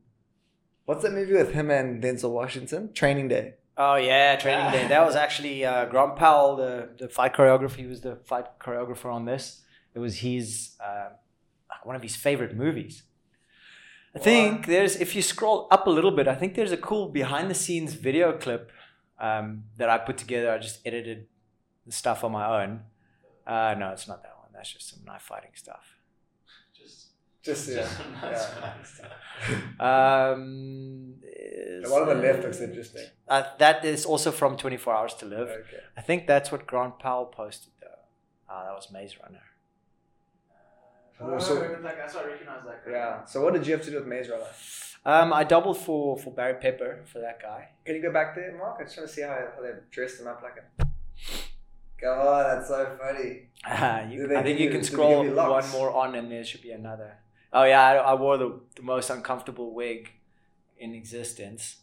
What's that movie with him and Denzel Washington? Training Day. Oh yeah, training day. That was actually uh, Grant Powell, the the fight choreographer. He was the fight choreographer on this. It was his uh, like one of his favorite movies. I think there's if you scroll up a little bit, I think there's a cool behind the scenes video clip um, that I put together. I just edited the stuff on my own. Uh, no, it's not that one. That's just some knife fighting stuff. Just, Just, yeah. just some nice yeah. stuff. Um, The one on the left is- looks interesting. Uh, that is also from 24 Hours to Live. Okay. I think that's what Grant Powell posted though. Ah, that was Maze Runner. Oh, Oh, so- so, like, that's why I recognize that guy. Yeah. So what did you have to do with Maze Runner? Um, I doubled for for Barry Pepper for that guy. Can you go back there, Mark? I just want to see how, how they dressed him up like a. God, that's so funny. Uh, you, I think you you- can did scroll you one more on, and there should be another. Oh yeah, I, I wore the, the most uncomfortable wig in existence.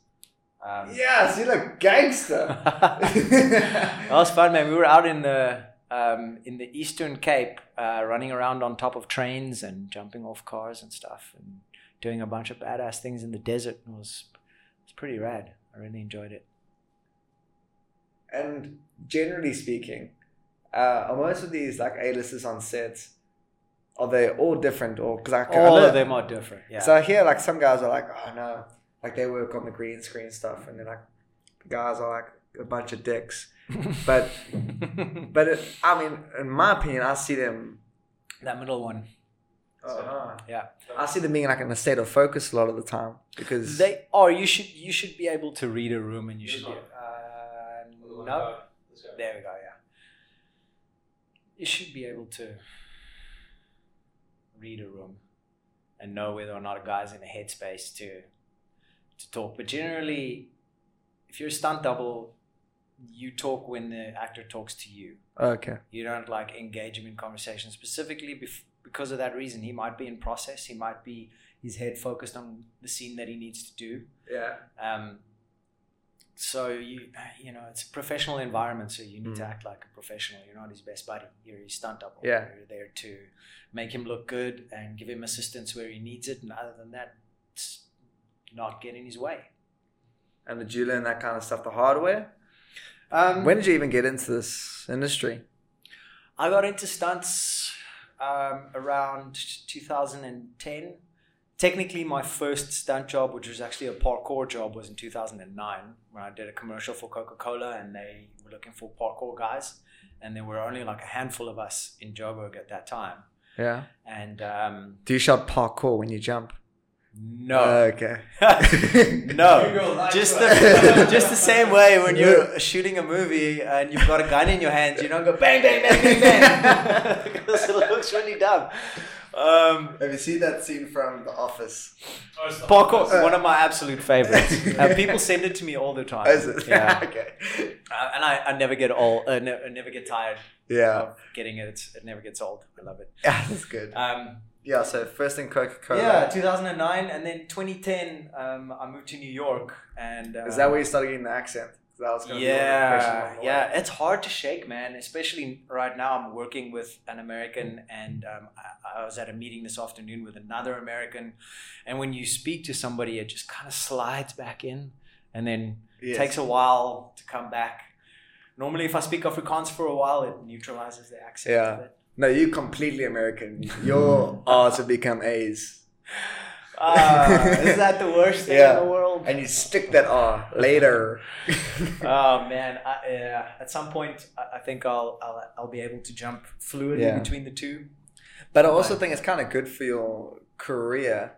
Um, Yes, you look gangster. that was fun, man. We were out in the um, in the Eastern Cape, uh, running around on top of trains and jumping off cars and stuff, and doing a bunch of badass things in the desert. It was it was pretty rad. I really enjoyed it. and generally speaking, uh, are most of these like A-listers on sets, are they all different? Or because I, I All know- of them are different. Yeah. So I hear like some guys are like, oh no, like they work on the green screen stuff, and then like the guys are like a bunch of dicks. But but it, I mean, in my opinion, I see them. that middle one. Uh, Yeah. I see them being like in a state of focus a lot of the time because They are. You should. You should be able to read a room, and you should be. Uh, Uh, no. There we go. Yeah. You should be able to read a room and know whether or not a guy's in a headspace to to talk. But generally, if you're a stunt double, you talk when the actor talks to you. okay, You don't like engage him in conversation specifically bef- because of that reason. He might be in process. He might be his head focused on the scene that he needs to do. yeah, Um, so you you know it's a professional environment, so you need to Mm. act like a professional. You're not his best buddy. You're his stunt double. Yeah. You're there to make him look good and give him assistance where he needs it, and other than that, it's not get in his way. and did you learn that kind of stuff the hard way? Um, When did you even get into this industry? I got into stunts um, around 2010. Technically, my first stunt job, which was actually a parkour job, was in 2009 when I did a commercial for Coca Cola and they were looking for parkour guys. And there were only like a handful of us in Joburg at that time. Yeah, And um, do you shot parkour when you jump? No. okay. no, just the just the same way when you're shooting a movie and you've got a gun in your hands, you don't go bang bang bang bang bang because it looks really dumb. Um, Have you seen that scene from The Office? Oh, it's parkour, office. one of my absolute favorites. Uh, people send it to me all the time. Is it? Yeah, okay. uh, and I, I never get old, uh, ne- I never get tired Yeah. of getting it. It never gets old. I love it. Yeah, that's good. Um, Yeah, so first in Coca Cola. yeah, 2009, and then 2010, um, I moved to New York, and uh, Is that where you started getting the accent? That was gonna be one of the questions yeah yeah way. it's hard to shake man especially right now i'm working with an american and um, I, I was at a meeting this afternoon with another american and when you speak to somebody it just kind of slides back in and then Yes. takes a while to come back normally if i speak afrikaans for a while it neutralizes the accent Yeah. Of it. No, you completely American. Your R's have become A's. Ah, is that the worst thing Yeah. in the world? And you stick that R later. oh man, I, yeah. At some point, I, I think I'll, I'll I'll be able to jump fluidly Yeah. between the two. But I also think it's kind of good for your career.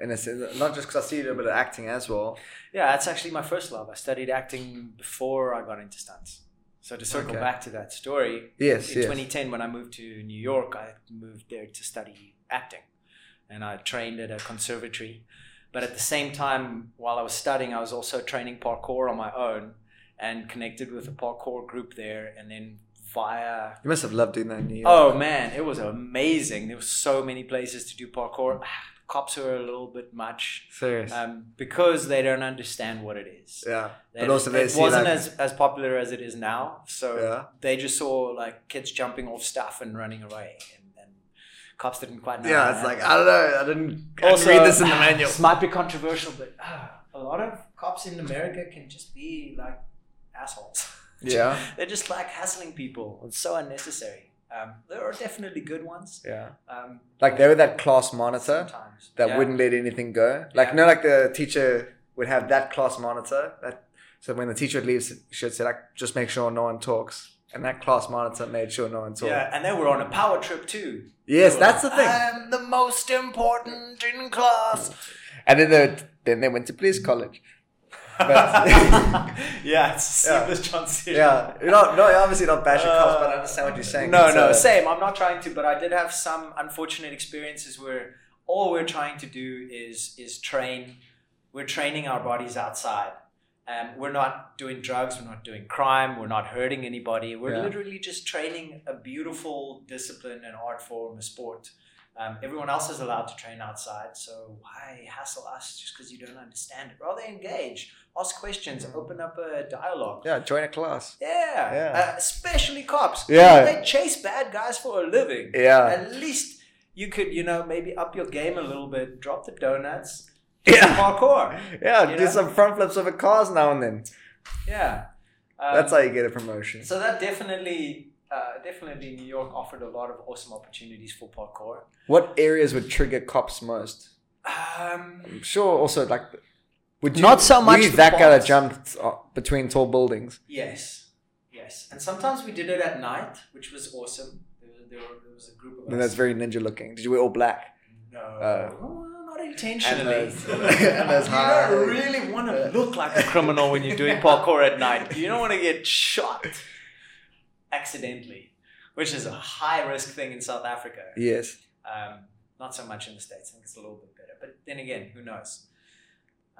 In a sense, not just because I see you do a bit of acting as well. Yeah, that's actually my first love. I studied acting before I got into stunts. So to circle Okay. back to that story, Yes, in yes. 2010 when I moved to New York, I moved there to study acting, and I trained at a conservatory. But at the same time, while I was studying, I was also training parkour on my own, and connected with a parkour group there, and then via You must have loved doing that in New York. Oh man, it was amazing. There were so many places to do parkour. Ah, Cops were a little bit much serious. um, because they don't understand what it is. yeah, They but also they it wasn't like, as, as popular as it is now. So Yeah. they just saw like kids jumping off stuff and running away, and, and cops didn't quite know. yeah, it's like I don't know, I didn't, I didn't also, read this in the manual. This might be controversial, but ah, a lot of cops in America can just be like assholes. Yeah, They're just like hassling people. It's so unnecessary. Um, there are definitely good ones. yeah. Um, Like they were that class monitor sometimes that Yeah. wouldn't let anything go. Like Yeah. no, like the teacher would have that class monitor. That so when the teacher would leave, she would say like, just make sure no one talks. And that class monitor made sure no one talked. Yeah, and they were on a power trip too. Yes, that's the thing. I'm the most important in class. And then they then they went to police college. But- yeah, it's a Yeah. transition. Yeah, you're not no, obviously not bashing cops, but I Uh, understand what you're saying. No, It's, no, uh, same. I'm not trying to, but I did have some unfortunate experiences where all we're trying to do is is train. We're training our bodies outside. Um, we're not doing drugs. We're not doing crime. We're not hurting anybody. We're Yeah. literally just training a beautiful discipline and art form, a sport. Um, everyone else is allowed to train outside, so why hassle us just because you don't understand it? Rather engage, ask questions, open up a dialogue. Yeah, join a class. Yeah, Yeah. Uh, especially cops. Yeah. they chase bad guys for a living. Yeah. At least you could, you know, maybe up your game a little bit. Drop the donuts. Yeah. Parkour. Yeah, do know? some front flips over cars now and then. Yeah. Um, That's how you get a promotion. So that definitely, uh, definitely, New York offered a lot of awesome opportunities for parkour. What areas would trigger cops most? Um, I'm sure also like would you Not so were much you that guy that jumped between tall buildings. yes, yes, and sometimes we did it at night, which was awesome. There was, there, there was a group of us. And that's very ninja looking. Did you wear all black? No, Uh, Well, not intentionally. and those- and those you don't really want to look like a criminal when you're doing parkour at night. You don't want to get shot accidentally, which is a high risk thing in South Africa. Yes. Um, not so much in the states. I think it's a little bit better, but then again, who knows?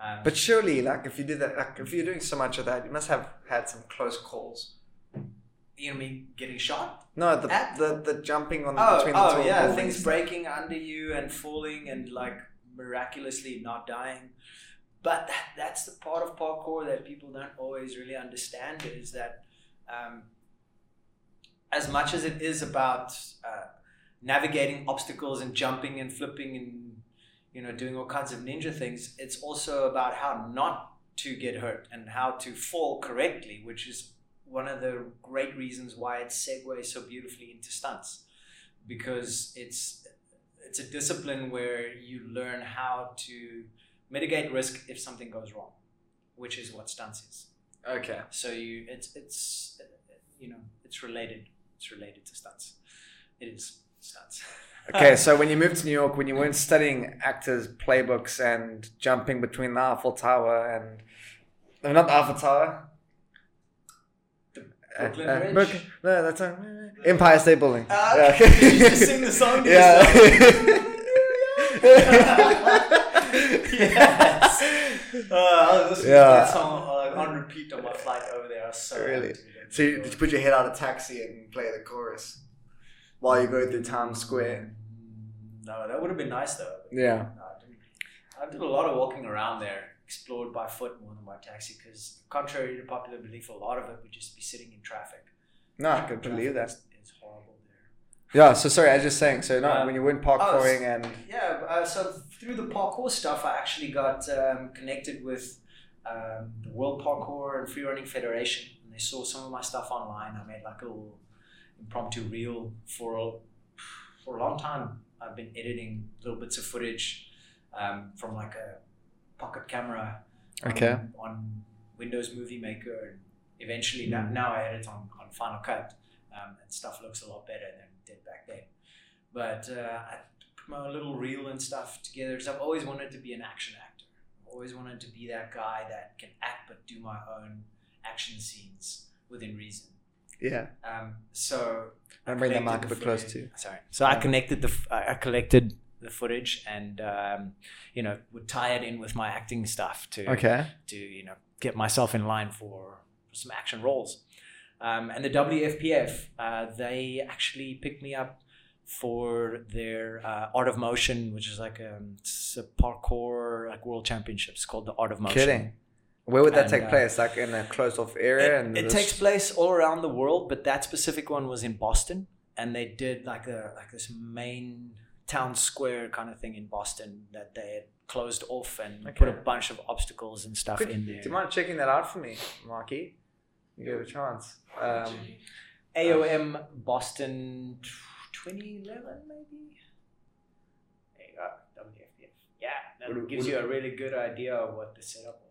Um, But surely, like if you do that, like if you're doing so much of that, you must have had some close calls. you know me getting shot? No, the At- the, the jumping on Oh, between the oh yeah, buildings. things breaking under you and falling and like miraculously not dying. But that, that's the part of parkour that people don't always really understand is that um, as much as it is about uh, navigating obstacles and jumping and flipping and you know doing all kinds of ninja things, it's also about how not to get hurt and how to fall correctly, which is one of the great reasons why it segues so beautifully into stunts. Because it's it's a discipline where you learn how to mitigate risk if something goes wrong which is what stunts is. Okay. so you it's it's you know it's related it's related to stunts. It is stunts Okay, so when you moved to New York, when you weren't studying actors' playbooks and jumping between the Eiffel Tower and no, not the Eiffel Tower. Uh, Bridge? Brooklyn- no, that's not, Empire State Building. Ah, Yeah, okay. You used to sing the song to yes. Uh, I was listening Yeah. to that song uh, on repeat on my flight over there. I was so Really? so you, did you put your head out of taxi and play the chorus while you go through Times Square? No, that would have been nice though. Yeah. No, I, did a lot of walking around there, explored by foot more than by taxi, because contrary to popular belief, a lot of it would just be sitting in traffic. No, I could believe that. Is- is horrible there. Yeah, so sorry, I was just saying, so no, Um, when you went oh, parkouring and Yeah, uh, so through the parkour stuff, I actually got um, connected with um, the World Parkour and Free Running Federation, and they saw some of my stuff online. I made like a little impromptu reel for a, for a long time. I've been editing little bits of footage um, from like a pocket camera on- Okay. on, Windows Movie Maker. And eventually, now, now I edit on, on Final Cut, um, and stuff looks a lot better than it did back then. But uh, I put my little reel and stuff together because I've always wanted to be an action actor. I've always wanted to be that guy that can act but do my own action scenes within reason. Yeah. Um, so And bring the mic a collected bit close to. Sorry. So I connected the I collected the footage and um, you know would tie it in with my acting stuff to Okay. to you know get myself in line for some action roles. Um, and the WFPF uh, they actually picked me up for their uh, Art of Motion, which is like a, it's a parkour like world championships called the Art of Motion. Kidding. Where would that And, take uh, place? Like in a closed off area? It, and it takes place all around the world, but that specific one was in Boston, and they did like a like this main town square kind of thing in Boston that they had closed off and put a bunch of obstacles and stuff Could- in there. Do you mind checking that out for me, Marky? You give it a chance. Um, AOM Boston 2011 maybe. There you go, WFPF. Yeah, that Would- gives would- you a really good idea of what the setup was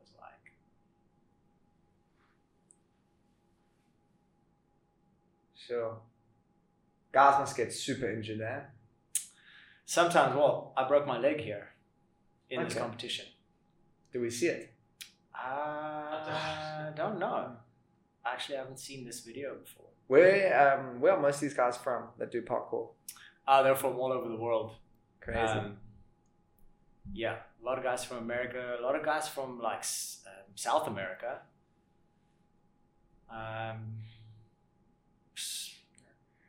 sure. Guys must get super injured, eh? Sometimes, well, I broke my leg here in this competition. Do we see it? I don't know. Actually, I haven't seen this video before. Where um where are most of these guys from that do parkour? Uh, they're from all over the world. Crazy. Um, yeah, a lot of guys from America, a lot of guys from like um, South America. Um,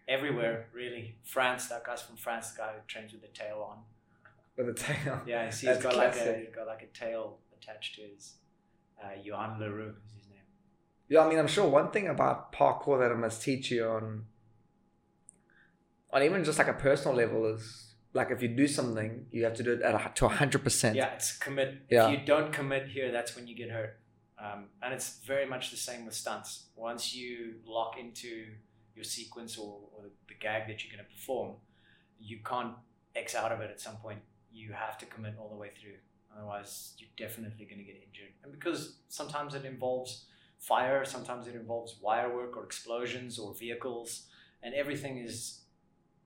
everywhere, really. France, that guy's from France, the guy who trains with the tail on. With a tail. Yeah, you see, That's he's got like a he's got like a tail attached to his. Uh, Johan Leroux is his name. Yeah, I mean, I'm sure one thing about parkour that it must teach you on, on even just like a personal level is like if you do something, you have to do it at a, to hundred percent. Yeah, it's commit. Yeah. If you don't commit here, that's when you get hurt. Um, and it's very much the same with stunts. Once you lock into your sequence or, or the, gag that you're going to perform, you can't X out of it at some point. You have to commit all the way through. Otherwise, you're definitely going to get injured. And because sometimes it involves fire, sometimes it involves wire work or explosions or vehicles, and everything is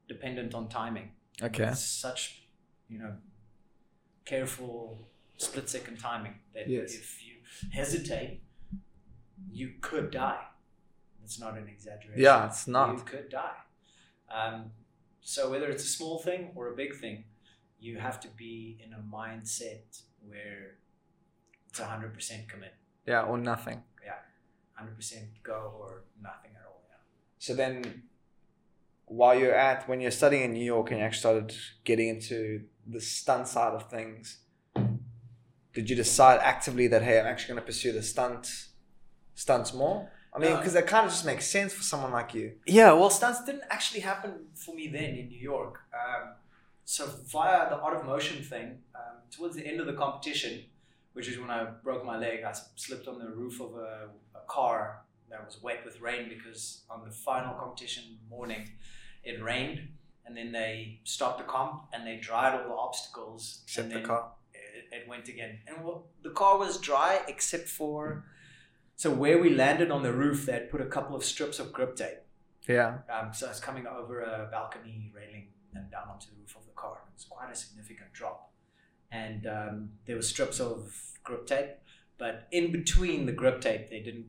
dependent on timing Okay. it's such you know careful split second timing that Yes. if you hesitate you could die it's not an exaggeration Yeah, it's not. you could die um, so whether it's a small thing or a big thing you have to be in a mindset where it's a 100% commit Yeah, or nothing. Yeah, 100% go or nothing at all yeah. So then, while you're at when you're studying in New York and you actually started getting into the stunt side of things, did you decide actively that hey, I'm actually going to pursue the stunt stunts more? I mean, No. because that kind of just makes sense for someone like you. Yeah, well, stunts didn't actually happen for me then in New York. Um, so via the art of motion thing, um, towards the end of the competition, which is when I broke my leg, I slipped on the roof of a, a car that was wet with rain because on the final competition morning, it rained, and then they stopped the comp and they dried all the obstacles. Except and the then car. It, it went again, and well, the car was dry except for. So where we landed on the roof, they had put a couple of strips of grip tape. Yeah. Um, so it's coming over a balcony railing and down onto the roof of the car. It was quite a significant drop. And um, there were strips of grip tape, but in between the grip tape, they didn't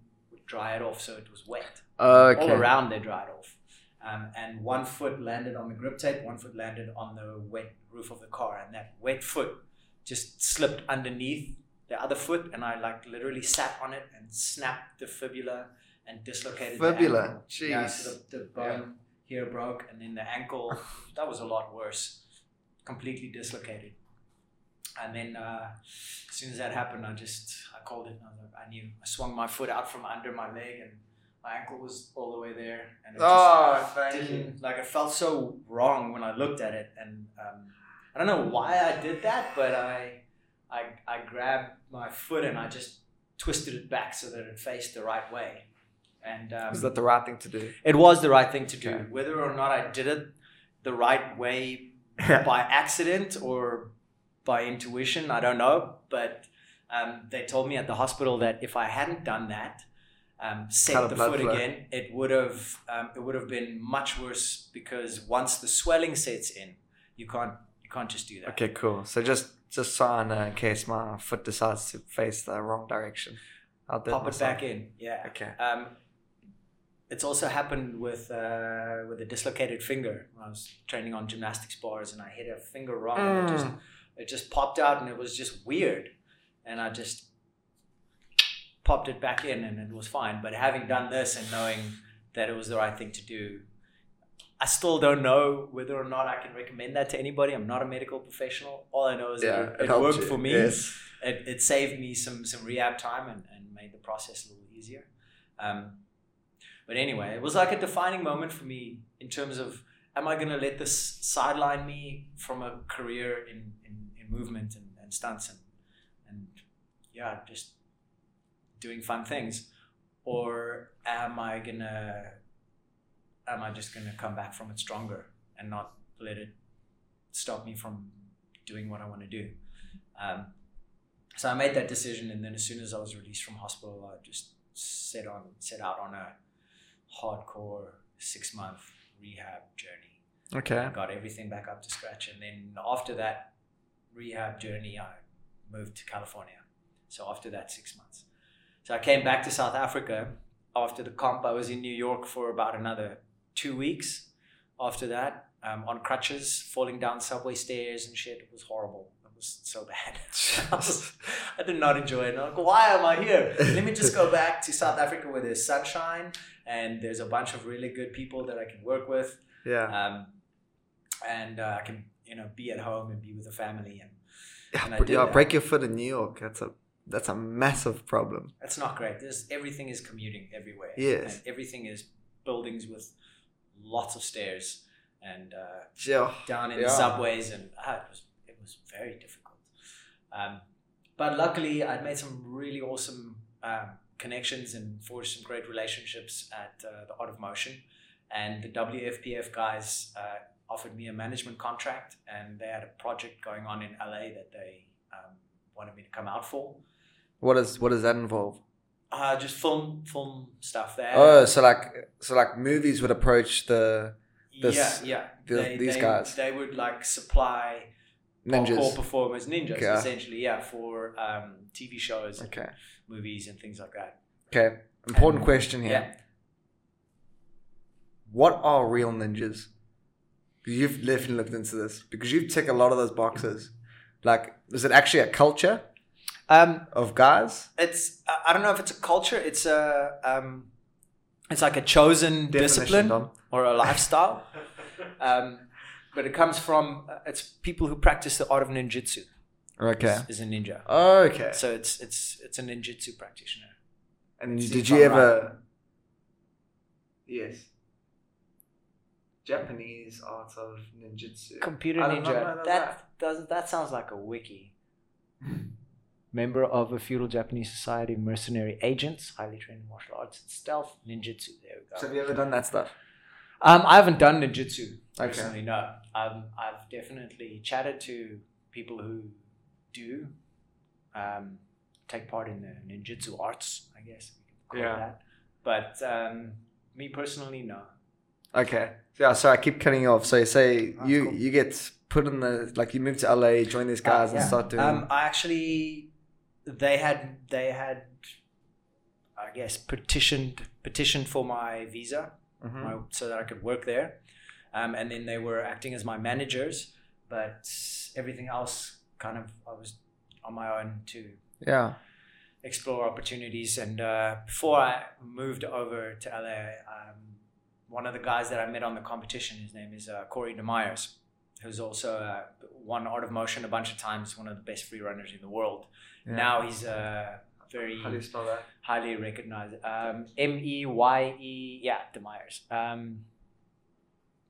dry it off, so it was wet. Okay. All around, they dried off. Um, and one foot landed on the grip tape, one foot landed on the wet roof of the car, and that wet foot just slipped underneath the other foot, and I like literally sat on it and snapped the fibula and dislocated the Fibula, ankle. jeez. Yeah, so the, the bone here broke, and then the ankle that was a lot worse, completely dislocated. And then uh, as soon as that happened, I just I called it. And I, was like, I knew. I swung my foot out from under my leg, and my ankle was all the way there. And it just Oh, thank you. didn't like it felt so wrong when I looked at it, and um, I don't know why I did that, but I, I I grabbed my foot and I just twisted it back so that it faced the right way, and um, Is that the right thing to do? it was the right thing to do. Okay. Whether or not I did it the right way by accident or by intuition, I don't know. But um, they told me at the hospital that if I hadn't done that, um, set Cut a the foot flow. again, it would have um, it would have been much worse because once the swelling sets in, you can't you can't just do that. Okay, cool. So just just so I know in case my foot decides to face the wrong direction, I'll do Pop it myself. back in. Yeah. Okay. Um, it's also happened with uh, with a dislocated finger. I was training on gymnastics bars and I hit a finger wrong. And it just Mm. it just popped out and it was just weird, and I just popped it back in and it was fine. But having done this and knowing that it was the right thing to do, I still don't know whether or not I can recommend that to anybody. I'm not a medical professional. All I know is Yeah, that it, it helped worked you. for me Yes. it, it saved me some some rehab time and, and made the process a little easier. Um, but anyway, it was like a defining moment for me in terms of am I going to let this sideline me from a career in, in, in movement and, and stunts and, and yeah, just doing fun things, or am I gonna am I just gonna come back from it stronger and not let it stop me from doing what I want to do? Um, so I made that decision, and then as soon as I was released from hospital, I just set on set out on a hardcore six month rehab journey. Okay. I got everything back up to scratch, and then after that rehab journey, I moved to California. So after that six months, so I came back to South Africa after the comp. I was in New York for about another two weeks. After that, um, on crutches, falling down subway stairs and shit. It was horrible. It was so bad. I, was- I did not enjoy it. I'm like, why am I here? Let me just go back to South Africa where there's sunshine and there's a bunch of really good people that I can work with. Yeah. Um, and uh, I can, you know, be at home and be with the family. And Yeah, and did yeah, break your foot in New York. That's a that's a massive problem. that's not great. There's everything is commuting everywhere. Yes. And everything is buildings with lots of stairs and uh, Yeah. down in Yeah. the subways, and uh, it was it was very difficult. Um, but luckily, I'd made some really awesome um, connections and forged some great relationships at uh, the Art of Motion, and the WFPF guys uh, offered me a management contract, and they had a project going on in LA that they um, wanted me to come out for. What does what does that involve? Uh, just film film stuff there. Oh, so like so like movies would approach the this- yeah, yeah. the- They- these they- guys. They would like supply core ninjas. performers, ninjas, Okay. essentially, yeah, for um, TV shows, and Okay. movies, and things like that. Okay. Important And- question here. Yeah. What are real ninjas? You've definitely looked into this because you tick a lot of those boxes. Like, is it actually a culture Um, of guys? it's I don't know if it's a culture. It's a um, it's like a chosen discipline Dom. or a lifestyle. um, but it comes from uh, it's people who practice the art of ninjutsu. Okay. Is, is a ninja. Okay. So it's it's it's a ninjutsu practitioner. And See did you ever? Yes. Japanese art of ninjutsu. Computer I did not know ninja. that. That does that sounds like a wiki. Member of a feudal Japanese society of mercenary agents, highly trained in martial arts and stealth, ninjutsu. There we go. So have you ever done that stuff? Um, I haven't done ninjutsu Okay. personally. No, um, I've definitely chatted to people who do um, take part in the ninjutsu arts. I guess we can call Yeah. that. But um, me personally, no. Okay. Yeah. So I keep cutting you off. So you say you cool. you get put in the like you move to LA, join these guys, Uh, and start doing. Um, I actually, they had they had, I guess petitioned petitioned for my visa, Mhm. my, so that I could work there, um, and then they were acting as my managers, but everything else kind of I was on my own to Yeah. explore opportunities. And uh, before I moved over to LA, um, one of the guys that I met on the competition, his name is uh, Corey DeMeyers, who's also uh, won Art of Motion a bunch of times, one of the best free runners in the world. Yeah. Now he's uh, very How do you spell that? highly recognized. Um, M E Y E, yeah, DeMeyers. Um,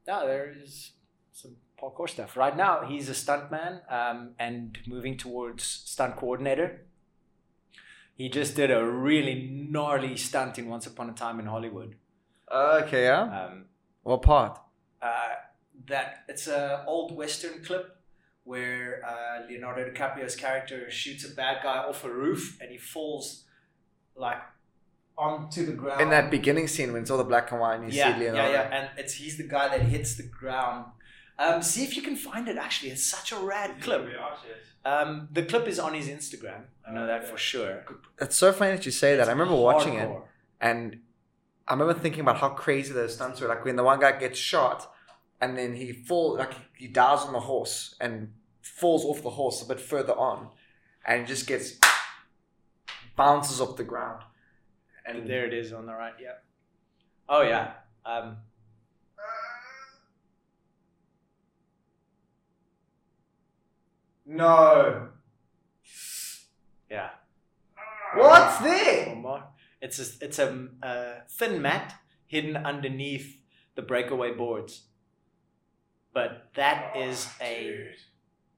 no, there is some parkour stuff. Right now, he's a stuntman um, and moving towards stunt coordinator. He just did a really gnarly stunt in Once Upon a Time in Hollywood. Okay, yeah. Um, What part? uh, that it's a old western clip where uh, Leonardo DiCaprio's character shoots a bad guy off a roof and he falls like onto the ground. In that beginning scene when it's all the black and white and you yeah, see yeah, Leonardo. yeah, yeah, and it's he's the guy that hits the ground. Um, see if you can find it. Actually, it's such a rad clip. Um, the clip is on his Instagram. I know that for sure. It's so funny that you say that. I remember watching it and I remember thinking about how crazy those stunts were. Like when the one guy gets shot and then he fall like he dies on the horse and falls off the horse a bit further on and just gets bounces off the ground. And There it is on the right. Yeah. Oh yeah. Um, No. yeah. What's there? It's a it's a, a thin mat hidden underneath the breakaway boards. But that oh, is a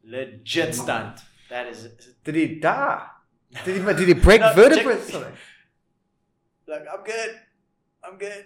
legit stunt. That is Did he die? Did he, did he break No, vertebrae? check- I'm good. I'm good.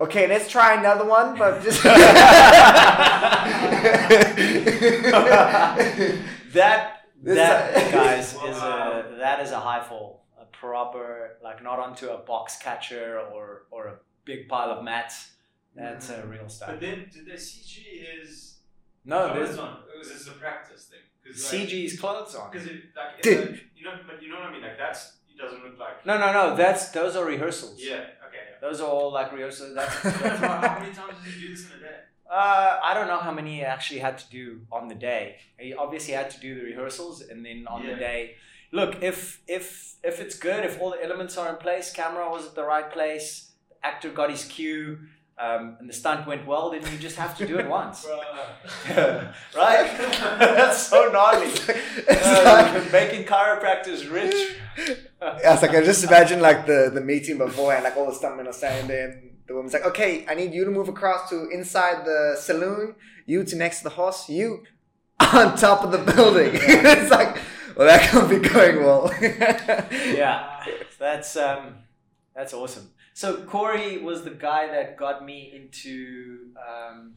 Okay, let's try another one, but just. That that guys is a that is a high fall. A proper like not onto a box catcher or or a big pile of mats. That's a real stuff. But then did the CG is No, clothes there's on? Or is this a practice thing? Like, CG's clothes on. Because like it's Dude. like, you know, but you know what I mean. Like that's it doesn't look like. No, no, no. That's those are rehearsals. Yeah. Okay. Those are all like rehearsals. That's, that's How how many times did you do this in a day? Uh, I don't know how many he actually had to do on the day. He obviously had to do the rehearsals, and then on the day, look if if if it's good, if all the elements are in place, camera was at the right place, actor got his cue, um, and the stunt went well, then you just have to do it once, right? That's so gnarly. It's Uh, like- making chiropractors rich. Yeah, it's like I just imagine like the the meeting beforehand, like all the stuntmen are standing there, and the woman's like, "Okay, I need you to move across to inside the saloon. You to next to the horse. You on top of the building." it's like, well, that can't be going well. yeah, that's um, that's awesome. So Corey was the guy that got me into um,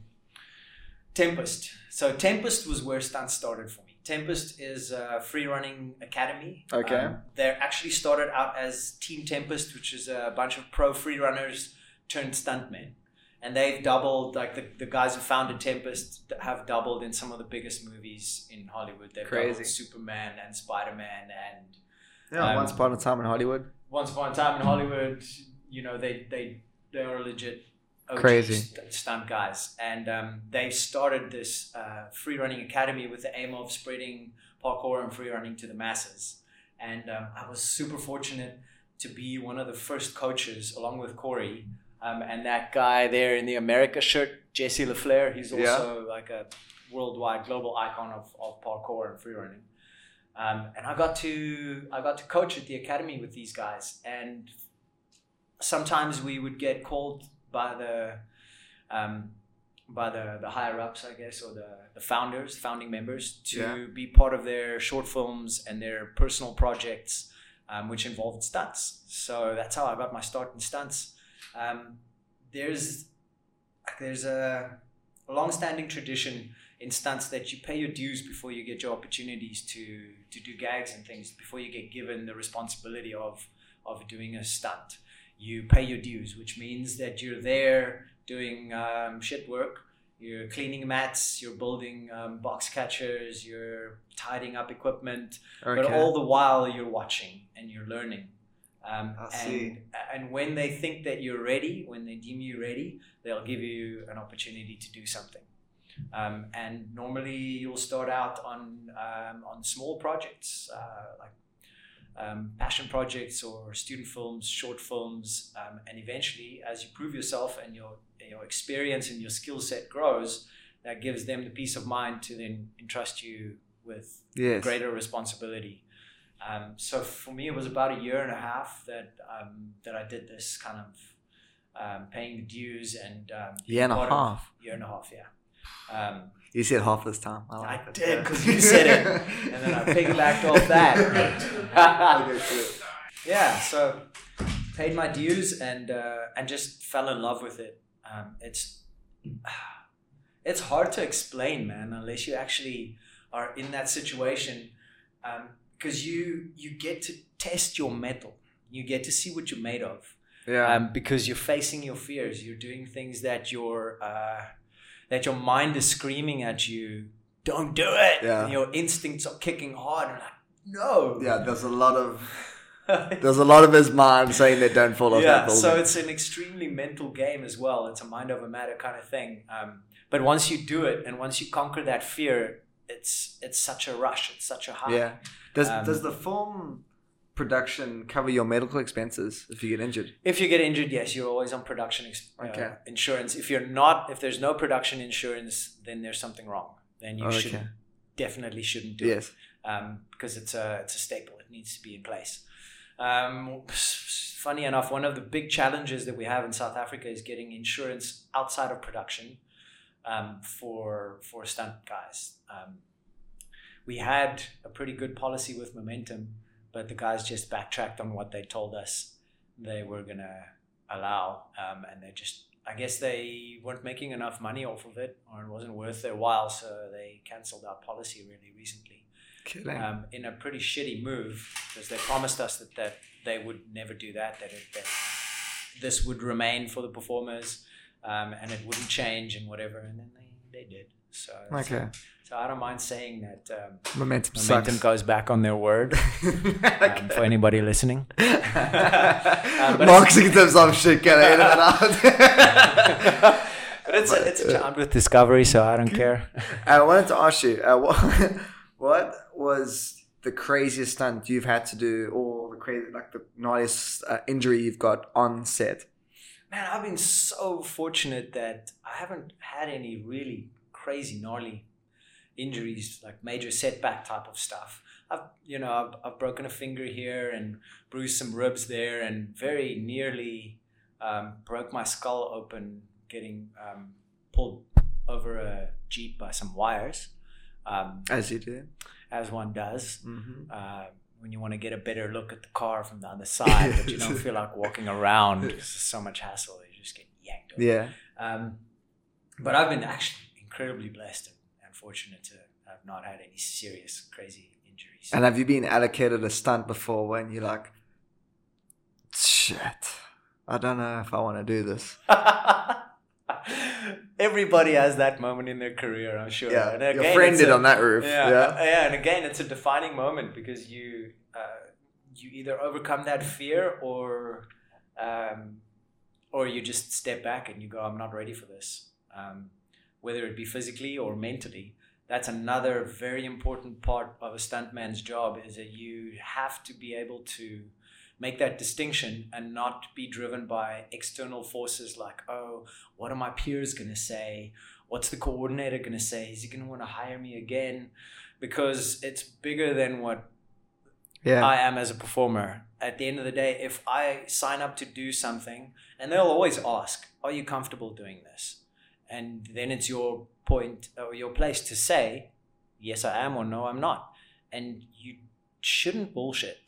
Tempest. So Tempest was where stunts started for me. Tempest is a free running academy. Okay. Um, they actually started out as Team Tempest, which is a bunch of pro free runners turned stuntmen. And they've doubled, like the, the guys who founded Tempest have doubled in some of the biggest movies in Hollywood. They've Crazy. Superman and Spider Man and yeah, Um, once upon a time in Hollywood. once upon a time in Hollywood, you know, they they they are legit OG Crazy. st- stunt guys, and um, they started this uh, free running academy with the aim of spreading parkour and free running to the masses. And um, I was super fortunate to be one of the first coaches, along with Corey. Um, and that guy there in the America shirt, Jesse La Flair, he's Yeah. also like a worldwide global icon of, of parkour and free running. Um, and I got to I got to coach at the academy with these guys, and sometimes we would get called by the um, by the, the higher ups, I guess, or the, the founders, founding members, to Yeah. be part of their short films and their personal projects, um, which involved stunts. So that's how I got my start in stunts. Um, there's there's a, long-standing tradition in stunts that you pay your dues before you get your opportunities to to do gags and things before you get given the responsibility of of doing a stunt you pay your dues which means that you're there doing um, shit work you're cleaning mats you're building um, box catchers you're tidying up equipment Okay. but all the while you're watching and you're learning um, I and, see. and when they think that you're ready when they deem you ready they'll give you an opportunity to do something um, and normally you'll start out on um, on small projects uh, like um, passion projects or student films, short films, um, and eventually, as you prove yourself and your your experience and your skill set grows, that gives them the peace of mind to then entrust you with yes. greater responsibility. Um, so for me, it was about a year and a half that um, that I did this kind of um, paying the dues and um, Year and a part of- half. year and a half, yeah. Um, You said half this time. I, I like it. did, 'cause you said it. and then I piggybacked off that. yeah so paid my dues and uh, and just fell in love with it um, it's it's hard to explain man unless you actually are in that situation because you you get to test your mettle you get to see what you're made of Yeah. um, because you're facing your fears you're doing things that your uh, that your mind is screaming at you don't do it Yeah. and your instincts are kicking hard and like no yeah, there's a lot of there's a lot of his mind saying that don't fall off yeah, that building. so it's an extremely mental game as well. It's a mind over matter kind of thing. Um, but once you do it and once you conquer that fear, it's it's such a rush. It's such a high. yeah. Does Um, does the film production cover your medical expenses if you get injured? If you get injured, yes, you're always on production ex- uh, Okay. insurance. If you're not, if there's no production insurance, then there's something wrong. Then you should definitely shouldn't do Yes. it um, because it's a it's a staple. It needs to be in place. Um, funny enough, one of the big challenges that we have in South Africa is getting insurance outside of production um, for for stunt guys. Um, we had a pretty good policy with Momentum, but the guys just backtracked on what they told us they were gonna allow, um, and they just. I guess they weren't making enough money off of it, or it wasn't worth their while, so they cancelled our policy really recently um, in a pretty shitty move because they promised us that, that they would never do that, that, it, that this would remain for the performers um, and it wouldn't change and whatever. And then they, they did. So, okay. so I don't mind saying that um, Momentum, Momentum sucks. goes back on their word um, for anybody listening. but Mark's getting some shit. Get that out. but it's a, it's a challenge with Discovery, so I don't care. I wanted to ask you, uh, what, what was the craziest stunt you've had to do, or the crazy, like the gnarliest uh, injury you've got on set? Man, I've been so fortunate that I haven't had any really crazy gnarly injuries, like major setback type of stuff. I've you know I've, I've broken a finger here and bruised some ribs there, and very nearly um, broke my skull open getting um, pulled over a jeep by some wires, um, As you do. as one does. Mm-hmm. Uh, when you want to get a better look at the car from the other side, but you don't feel like walking around because there's so much hassle. You just get yanked over. Yeah. Um, but I've been actually incredibly blessed and, and fortunate to have not had any serious, crazy injuries. And have you been allocated a stunt before when you're like, shit, I don't know if I want to do this? Everybody has that moment in their career, I'm sure. Yeah. And Your again, did a- on that roof. Yeah, Yeah. yeah, and again, it's a defining moment because you uh, you either overcome that fear or um, or you just step back and you go, "I'm not ready for this," um, whether it be physically or mentally. That's another very important part of a stuntman's job is that you have to be able to make that distinction and not be driven by external forces like, oh, what are my peers going to say? What's the coordinator going to say? Is he going to want to hire me again? Because it's bigger than what Yeah. I am as a performer. At the end of the day, if I sign up to do something, and they'll always ask, Are you comfortable doing this? And then it's your point or your place to say, Yes, I am, or No, I'm not. And you shouldn't bullshit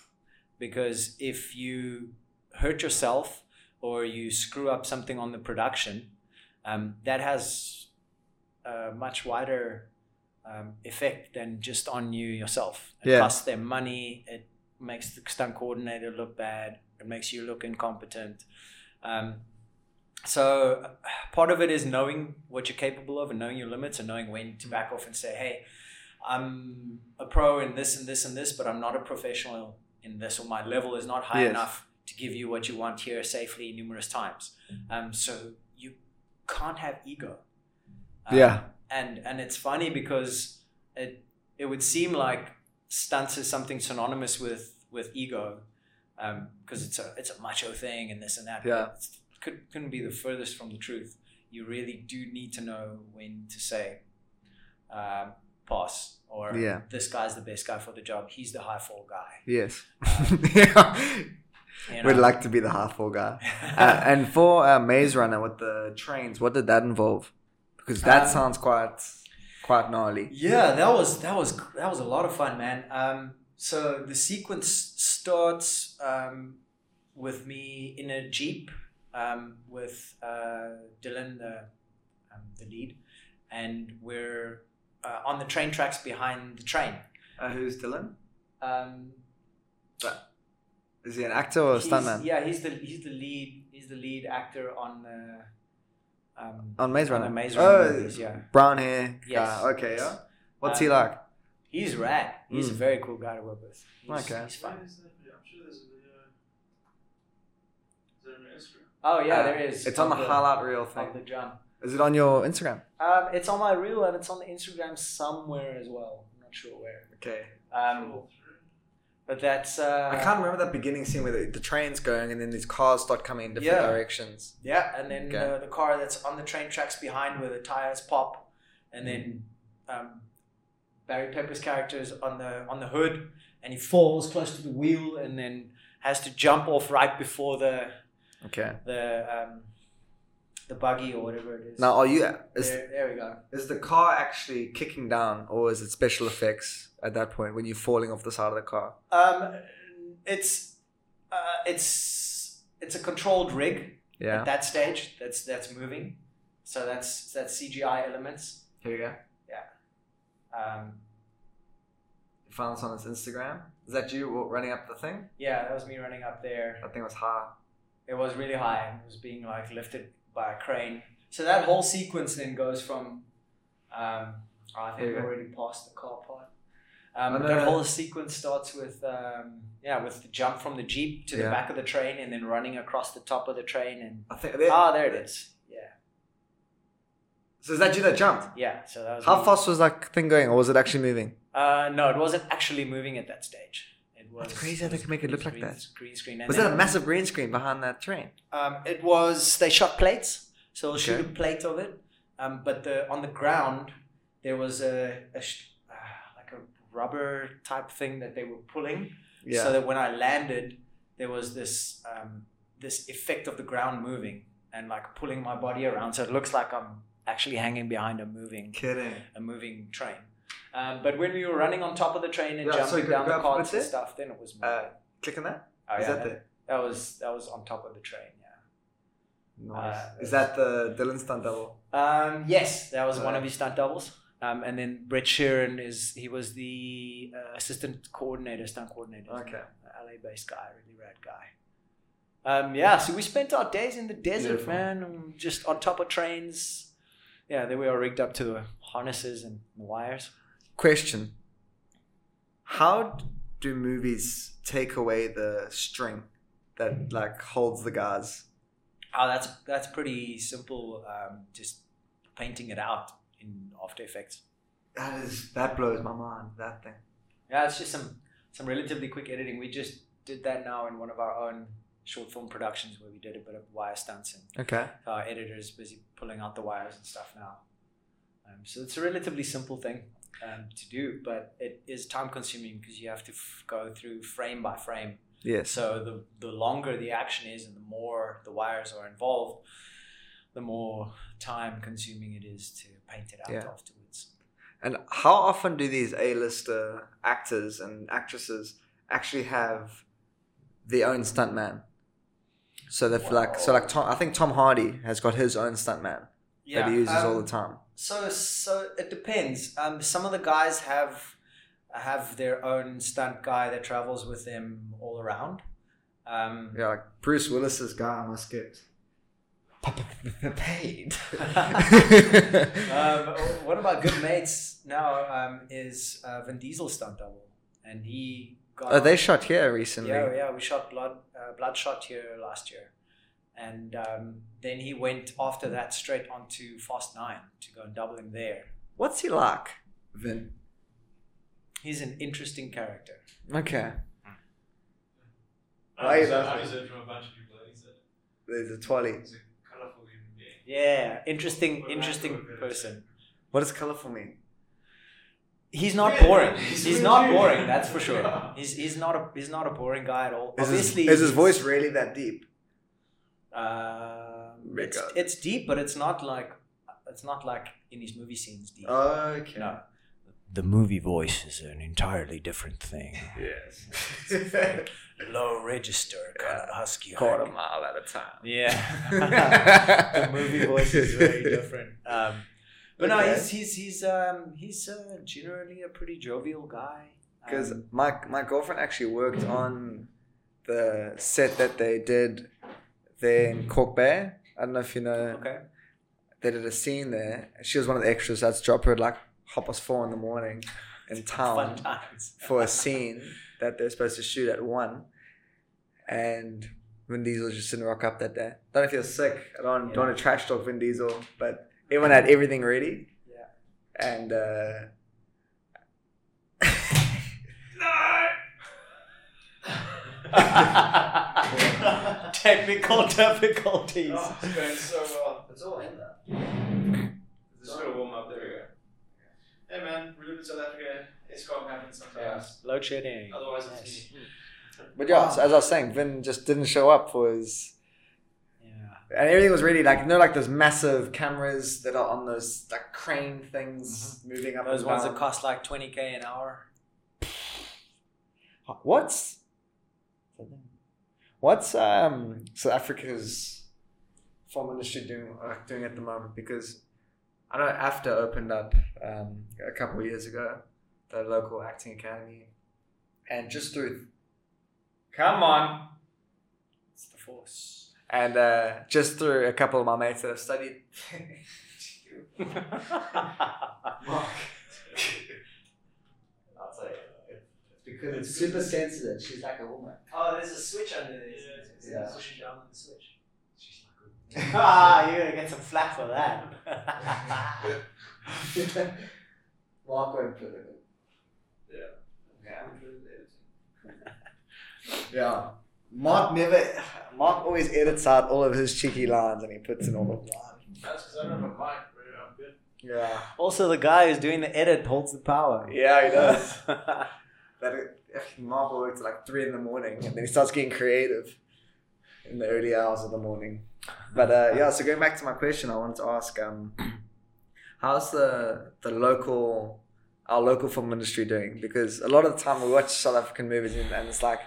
because if you hurt yourself or you screw up something on the production, um, that has a much wider um, effect than just on you yourself. It Yeah. costs them money. It makes the stunt coordinator look bad. It makes you look incompetent. Um, so part of it is knowing what you're capable of and knowing your limits and knowing when to back off and say, hey, I'm a pro in this and this and this, but I'm not a professional in this, or my level is not high Yes. enough to give you what you want here safely numerous times. Um, so you can't have ego. Um, Yeah. And and it's funny because it it would seem like stunts is something synonymous with with ego, um because it's a it's a macho thing and this and that. Yeah. Could couldn't be the furthest from the truth. You really do need to know when to say, um, pass, or Yeah. this guy's the best guy for the job. He's the high fall guy. Yes. Um, yeah. you We'd like to be the half full guy. Uh, and for uh, Maze Runner with the trains, what did that involve? Because that Um, sounds quite quite gnarly. Yeah, that was that was that was a lot of fun, man. Um, so the sequence starts um, with me in a jeep um, with uh, Dylan, the um, the lead, and we're uh, on the train tracks behind the train. Uh, who's Dylan? Um, Is he an actor or a stuntman? Yeah, he's the he's the lead he's the lead actor on the um, On Maze on Runner. the Maze Runner oh, movies. Yeah, brown hair. Yes. guy. Okay, yeah. What's he Um, like? he's rad. He's a Mm. very cool guy to work with. He's, Okay. he's fun. Where is that video? I'm sure there's a video. Is it on your Instagram? Oh yeah, Uh, there is. It's on the of highlight reel of thing. the jump. Is it on your Instagram? Um, it's on my reel and it's on the Instagram somewhere as well. I'm not sure where. Okay. Um, but that's uh, I can't remember that beginning scene where the, the train's going and then these cars start coming in different Yeah. directions. Yeah, and then Okay. uh, the car that's on the train tracks behind where the tires pop, and then um, Barry Pepper's character is on the on the hood, and he falls close to the wheel, and then has to jump off right before the Okay. the um, the buggy or whatever it is. Now, are you? Is, there, there we go. is the car actually kicking down, or is it special effects at that point when you're falling off the side of the car? Um, it's uh, it's it's a controlled rig Yeah. at that stage. That's that's moving, so that's that's CGI elements. Here you go. Yeah. Um, You found this on his Instagram. Is that you running up the thing? yeah, that was me running up there. That thing was high. It was really high. It was being like lifted by a crane. So that whole sequence then goes from, um, oh, I think we already passed the car part. Um, Oh, no, that no. whole sequence starts with, um, yeah, with the jump from the jeep to the back of the train, and then running across the top of the train, and I think. ah, there it is. Yeah, So is that you that jumped? yeah. So that was How fast was that thing going, or was it actually moving? Uh, no, it wasn't actually moving at that stage. It was. That's crazy how they can make it look like that. Green screen. And Was that a massive green screen behind that train? Um, it was they shot plates, so they'll shoot a plate of it. Um, but the on the ground there was a, a sh- uh, like a rubber type thing that they were pulling, Yeah. so that when I landed, there was this um, this effect of the ground moving and like pulling my body around, so it looks like I'm actually hanging behind a moving Kidding. a moving train. Um, but when we were running on top of the train and Yeah, jumping you down the carts and stuff, then it was moving. Uh, click on that. oh, Is yeah, that that, was that was on top of the train. Yeah. Nice. Uh, Is that the Dylan stunt double? Um, yes, that was one of his stunt doubles. Um, and then Brett Sheeran is he was the uh, assistant coordinator, stunt coordinator. Okay. LA based guy, really rad guy. Um, yeah, so we spent our days in the desert, Beautiful. man, um, just on top of trains. Yeah, then we were rigged up to the harnesses and the wires. Question: How do movies take away the string that like holds the guys? Oh, that's that's pretty simple. Um, just painting it out in After Effects. That is that blows my mind. That thing. Yeah, it's just some some relatively quick editing. We just did that now in one of our own short film productions where we did a bit of wire stunts and Okay. our editor is busy pulling out the wires and stuff now. Um, so it's a relatively simple thing um, to do, but it is time consuming because you have to f- go through frame by frame. Yes. So the the longer the action is and the more the wires are involved, the more time consuming it is to paint it out Yeah. afterwards. And how often do these A-lister actors and actresses actually have their own stuntman? So they've like so like Tom, I think Tom Hardy has got his own stuntman that he uses all um, the time. So so it depends. Um, some of the guys have have their own stunt guy that travels with them all around. Um, Yeah, like Bruce Willis's guy must get paid. um, one of my good mates now um, is uh, Vin Diesel stunt double, and he got. oh, they shot here recently. Yeah, yeah, we shot blood uh, Bloodshot here last year, and um, then he went after that straight onto Fast Nine to go and double him there. What's he like, Vin? He's an interesting character. Okay, I Why- understand what he from a bunch of people. He said there's a twirly. he's a colourful. Yeah, interesting, interesting that's what it is. person. What does colorful mean? He's not Yeah, boring. he's He's not boring. That's for sure. He's he's not a he's not a boring guy at all. Is, Obviously, his, is his voice really that deep? Um, it's, it's deep, but it's not like it's not like in his movie scenes deep. Okay. No, the movie voice is an entirely different thing. Yes. Low register, kind of husky. Quarter high. mile at a time. Yeah, the movie voice is very different. Um, but no, he's he's he's um he's uh, generally a pretty jovial guy. Because Um, my my girlfriend actually worked on the set that they did there in Kalk Bay. I don't know if you know. okay, They did a scene there. She was one of the extras. That's drop her at like half past four in the morning in town for a scene that they're supposed to shoot at one. And Vin Diesel just didn't rock up that day. Don't know if was sick. I don't, don't want to trash talk Vin Diesel, but everyone had everything ready. Yeah. And uh, Technical difficulties. Oh, it's going so well. it's all in there. Just gonna warm up. There we go. Hey man, we live in South Africa. Eskom happens sometimes. Yeah. Load shedding. Otherwise, Yes. it's me. But yeah, so as I was saying, Vin just didn't show up for his. Yeah. And everything was really like, you know, like those massive cameras that are on those like crane things mm-hmm. moving up. Those and ones down. that cost like 20k an hour. What's what's um South Africa's film industry doing uh, doing at the moment? Because I know AFDA opened up um, a couple of years ago, the local acting academy, and just through come on, It's the force. and uh, just through a couple of my mates that have studied. I'll tell you, it's because it's super sensitive. She's like a woman. oh, there's a switch under there. Yeah. Push it down on the switch. ah, you're gonna get some flack for that. Mark won't put it Yeah. Yeah. Yeah. Mark never. Mark always edits out all of his cheeky lines and he puts in all of mine. That's because I don't have a mic, but I'm good. Yeah. also, the guy who's doing the edit holds the power. Yeah, he does. That Mark works at like three in the morning and then he starts getting creative in the early hours of the morning. But uh, yeah, so going back to my question, I wanted to ask, um, how's the the local our local film industry doing? Because a lot of the time we watch South African movies and, and it's like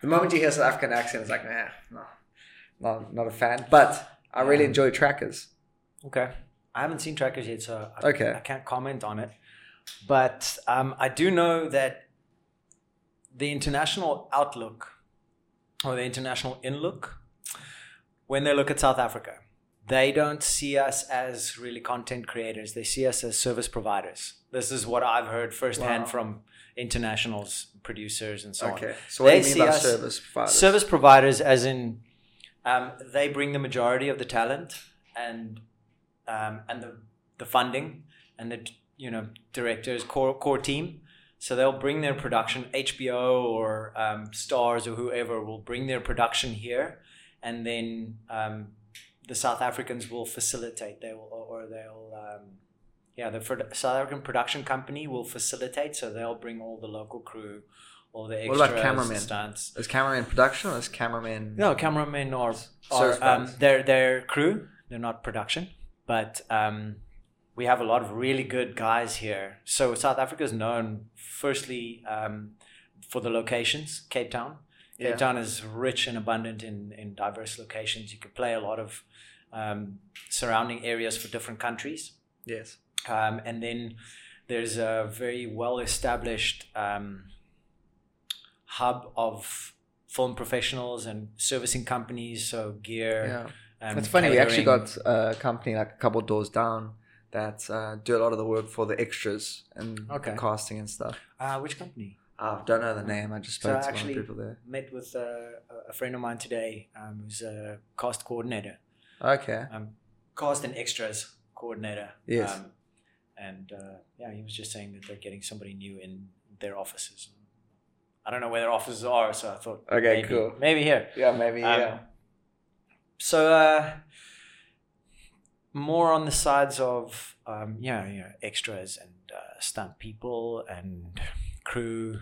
the moment you hear South African accent, it's like nah, no, not not a fan. But I really Yeah. enjoy Trackers. Okay. I haven't seen trackers yet, so I, Okay. I can't comment on it. But um, I do know that the international outlook or the international inlook, when they look at South Africa, they don't see us as really content creators. They see us as service providers. This is what I've heard firsthand Wow. from internationals, producers, and so on. Okay, so what They do you see mean by us- service providers? Service providers, as in, um, they bring the majority of the talent and um, and the the funding and the you know directors core core team. So they'll bring their production. HBO or um, Starz or whoever will bring their production here, and then um, the South Africans will facilitate. They will or they'll. Um, yeah, the South African production company will facilitate, so they'll bring all the local crew, all the extras, What about cameramen? stunts. Is cameraman production or is cameraman? No, cameramen or, or um, they're they're crew. They're not production, but um, we have a lot of really good guys here. So South Africa is known firstly um, for the locations. Cape Town. Cape Yeah. Town is rich and abundant in in diverse locations. You can play a lot of um, surrounding areas for different countries. Yes. Um, and then there's a very well established um, hub of film professionals and servicing companies, so gear. Yeah. Um, It's funny. We actually got a company like a couple doors down that uh, do a lot of the work for the extras and Okay. the casting and stuff. Uh, which company? I don't know the name. I just So spoke to actually- one of the people there. Met with uh, a friend of mine today um, who's a cast coordinator, Okay. um, cast and extras coordinator. Yes. Um, and uh, yeah, he was just saying that they're getting somebody new in their offices. I don't know where their offices are, so I thought, Okay, maybe, cool. maybe here. Yeah, maybe. Um, yeah. So, uh, more on the sides of, um, yeah, you know, extras and uh, stunt people and crew.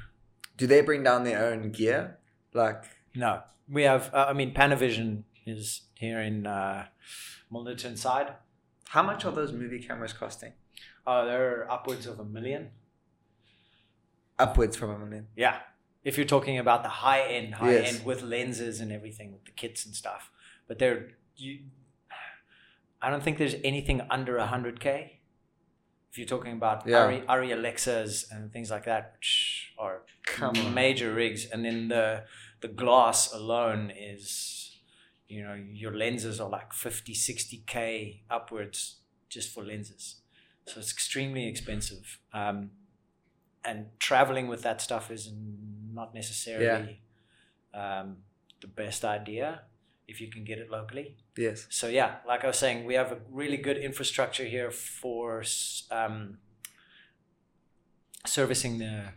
Do they bring down their own gear? Like, No, we have. Uh, I mean, Panavision is here in uh, Milnerton side. how much are those movie cameras costing? Uh, they're upwards of a million. upwards from a million. Yeah. If you're talking about the high end, high Yes. end with lenses and everything, with the kits and stuff. But there, you, I don't think there's anything under 100K. If you're talking about Yeah. Arri, Arri Alexas and things like that, which are Come on. major rigs. And then the, the glass alone is, you know, your lenses are like 50, 60K upwards just for lenses. So it's extremely expensive. Um, and traveling with that stuff is not necessarily um, the best idea if you can get it locally. Yes. So yeah, like I was saying, we have a really good infrastructure here for um, servicing the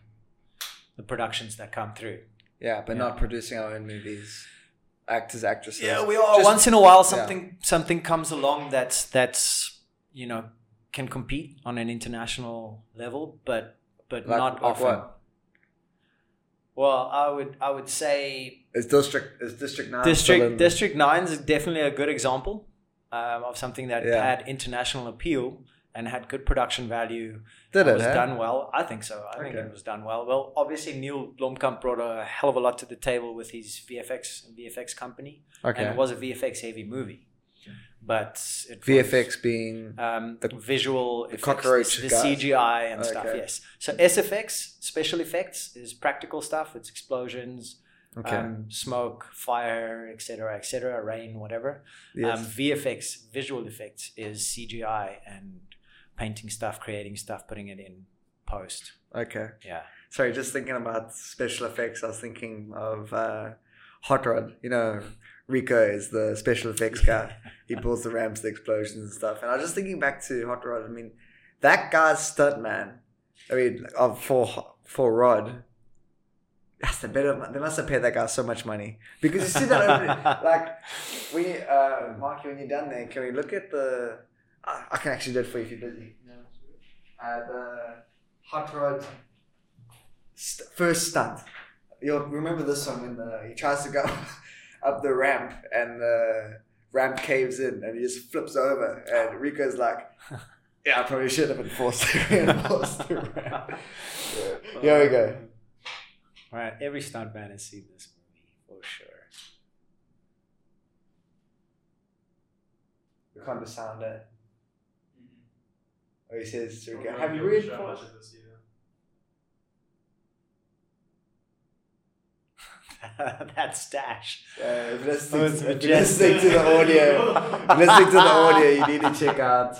the productions that come through. Yeah, but Yeah. not producing our own movies. Actors, actresses. Yeah, we are. Just- Once in a while, something something comes along that's that's you know can compete on an international level, but but Like- not like often. what? Well, I would I would say Is district is district nine District District Nine is definitely a good example um, of something that Yeah. had international appeal and had good production value. Did it? was eh? done well. I think so. I think it was done well. Well, obviously Neil Blomkamp brought a hell of a lot to the table with his VFX and VFX company, and Okay. it was a VFX heavy movie. But it was, VFX being um, the- visual effects, cockroach the, the. CGI and stuff. Yes. So SFX, special effects, is practical stuff. It's explosions, okay. um, smoke, fire, etc., etc., rain, whatever. yes. Um, VFX, visual effects, is CGI and painting stuff, creating stuff, putting it in post. okay. Yeah. Sorry, just thinking about special effects. I was thinking of uh, Hot Rod. You know, Rico is the special effects guy. he pulls the ramps, the explosions and stuff. And I was just thinking back to Hot Rod. I mean, that guy's stunt man. I mean, of for for Rod. That's the better. They must have paid that guy so much money because you see that over, like we uh, Marky when you're done there. Can we look at the? I, I can actually do it for you if you're busy. Uh, the Hot Rod st- first stunt. You'll remember this one when the, he tries to go up the ramp and the ramp caves in and he just flips over and Rico's like, "Yeah, I probably should have enforced enforced the ramp." Yeah. Here we go. All right. Every stuntman has seen this movie for sure. You can't just sound it. Oh, he says, to Rico, Don't "Have you give a shit read how for?" much of this you know. that stash. Uh, if you're listening, if you're listening to the audio, listening to the audio, you need to check out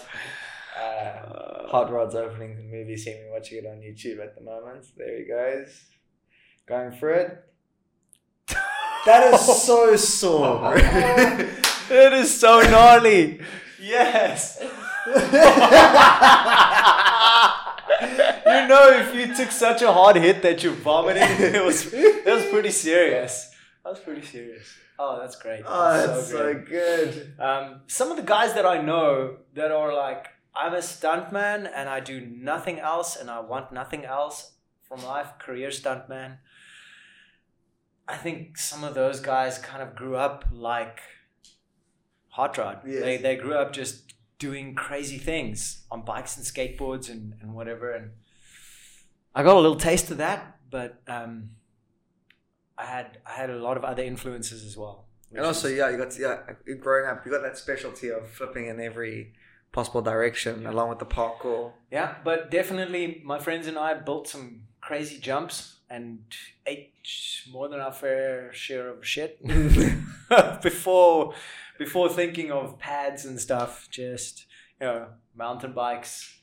uh, Hot Rod's opening movie scene. We're watching it on YouTube at the moment. There he goes, going for it. That is so sore. it is so gnarly. Yes. you know, if you took such a hard hit that you vomited, it was it was pretty serious. That was pretty serious. Oh, that's great. oh, That's that's so great. good. Um, some of the guys that I know that are like, I'm a stuntman and I do nothing else and I want nothing else from life, career stuntman. I think some of those guys kind of grew up like Hot Rod. Yes. They, they grew up just doing crazy things on bikes and skateboards and, and whatever. And I got a little taste of that, but um, I had I had a lot of other influences as well. And also, yeah, you got yeah, growing up, you got that specialty of flipping in every possible direction, along with the parkour. Yeah, but definitely my friends and I built some crazy jumps and ate more than our fair share of shit before before thinking of pads and stuff. Just you know, mountain bikes,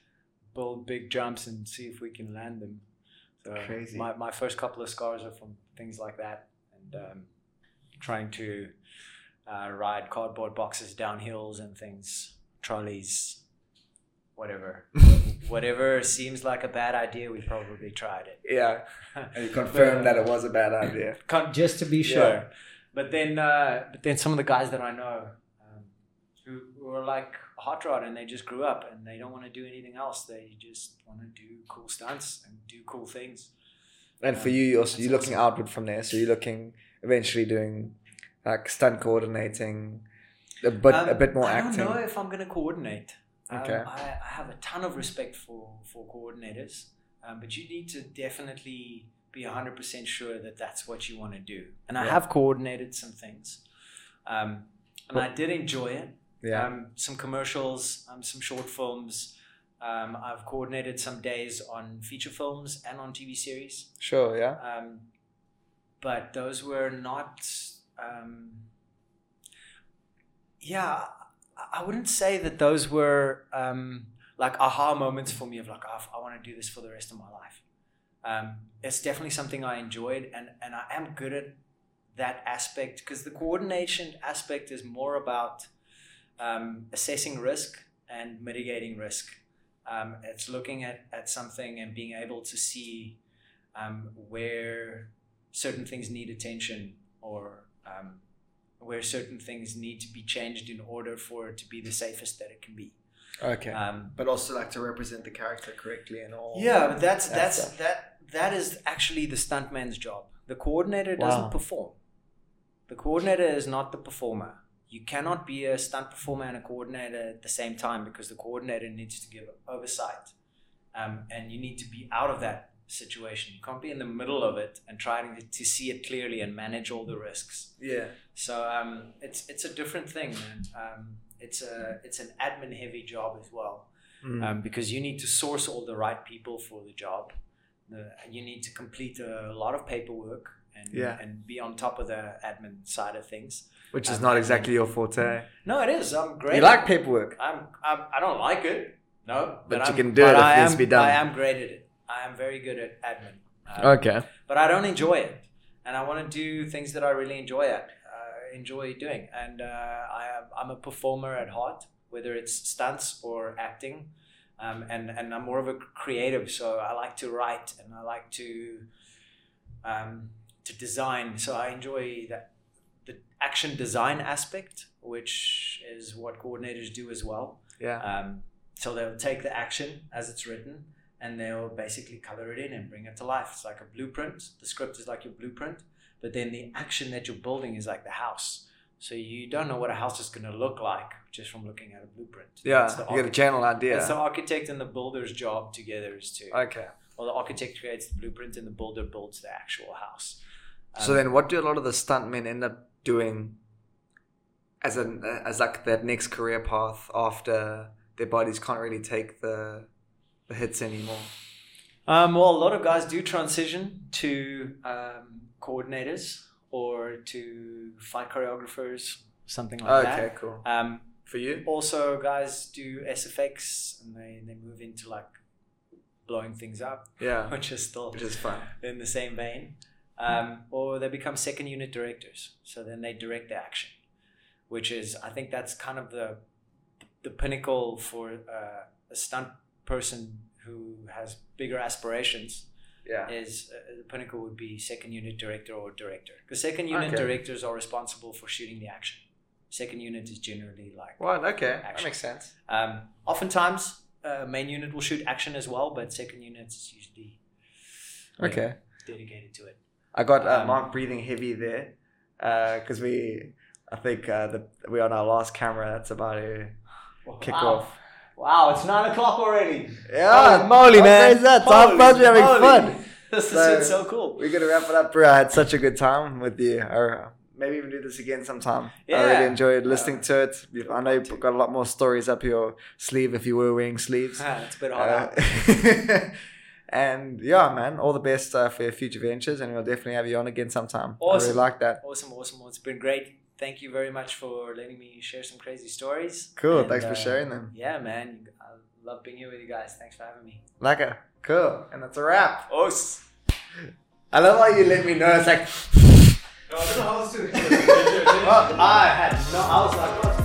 build big jumps and see if we can land them. So Crazy. My my first couple of scars are from things like that and um, trying to uh, ride cardboard boxes down hills and things, trolleys, whatever. Whatever seems like a bad idea, we probably tried it. Yeah, and you confirmed that it was a bad idea. Just to be sure. sure. But then, uh, but then some of the guys that I know um, who, who are like hot rod and they just grew up and they don't want to do anything else. They just want to do cool stunts and do cool things. And for you, you're, also, you're looking awesome. outward from there. So you're looking eventually doing like stunt coordinating, a bit a Um, bit more active. I acting. don't know if I'm going to coordinate. Um, Okay. I, I have a ton of respect for for coordinators. um, but you need to definitely be 100% sure that that's what you want to do. And I have coordinated some things. Um, and I did enjoy it. Yeah. Um, some commercials, um, some short films. Um, I've coordinated some days on feature films and on TV series. sure. Yeah. Um, but those were not. Um, yeah, I- wouldn't say that those were um, like aha moments for me of like, oh, I want to do this for the rest of my life. Um, it's definitely something I enjoyed, and, and I am good at that aspect because the coordination aspect is more about um, assessing risk and mitigating risk. Um, it's looking at, at something and being able to see um, where certain things need attention or um, where certain things need to be changed in order for it to be the safest that it can be. Okay. Um, but also like to represent the character correctly and all. yeah, but that's that that's stuff. that that is actually the stuntman's job. The coordinator Wow. doesn't perform. The coordinator is not the performer. You cannot be a stunt performer and a coordinator at the same time because the coordinator needs to give oversight, um, and you need to be out of that situation. You can't be in the middle of it and trying to, to see it clearly and manage all the risks. Yeah. So um, it's it's a different thing, man. Um, it's a it's an admin heavy job as well Mm. um, because you need to source all the right people for the job. The, you need to complete a lot of paperwork and Yeah. and be on top of the admin side of things. Which is not exactly your forte. No, it is. I'm great. You like paperwork. I'm, I'm I don't like it. No, But you I'm- can do it if I am, be done. I am great at it. I am very good at admin. Um, Okay. but I don't enjoy it, and I want to do things that I really enjoy at uh, enjoy doing. And uh, I am I'm a performer at heart, whether it's stunts or acting, um, and and I'm more of a creative. So I like to write and I like to um, to design. So I enjoy that the action design aspect, which is what coordinators do as well. Yeah. Um, so they'll take the action as it's written and they'll basically color it in and bring it to life. It's like a blueprint. The script is like your blueprint, but then the action that you're building is like the house. So you don't know what a house is going to look like just from looking at a blueprint. Yeah. It's the You get a architect- idea. It's the architect and the builder's job together is to. Okay. Well, the architect creates the blueprint and the builder builds the actual house. So Um, then, what do a lot of the stuntmen end up doing as an as like that next career path after their bodies can't really take the the hits anymore? Um, well, a lot of guys do transition to um, coordinators or to fight choreographers, something like okay, that. Okay, cool. Um, For you? also, guys do SFX and they, they move into like blowing things up, Yeah. which is still Which is fun. in the same vein. Um, or they become second unit directors. So then they direct the action, which is, I think that's kind of the, the pinnacle for uh, a stunt person who has bigger aspirations Yeah. is uh, the pinnacle would be second unit director or director because second unit Okay. directors are responsible for shooting the action second unit is generally like Well, okay, that makes sense. um, oftentimes uh, main unit will shoot action as well but second unit is usually Okay. dedicated to it I got uh, Um, Mark breathing heavy there because we, I think uh, the we're on our last camera. That's about to kick wow. off. wow it's nine o'clock already Yeah, Holy moly, man. that? It's to be having moly. fun. this So- is so cool We're gonna wrap it up, bro. I had such a good time with you. Or maybe even do this again sometime. Yeah. I really enjoyed listening Uh, to it. I know you've got a lot more stories up your sleeve if you were wearing sleeves. Ah, it's a bit out. Uh, and yeah, man, all the best uh, for your future ventures, and we'll definitely have you on again sometime. I Awesome. really like that. Awesome, awesome. Well, it's been great. Thank you very much for letting me share some crazy stories. Cool. And, Thanks for uh, sharing them. Yeah, man. I love being here with you guys. Thanks for having me. Like it. Cool. And that's a wrap. Os. I love how you let me know. It's like. No, I don't know how else to. I had no. I was like.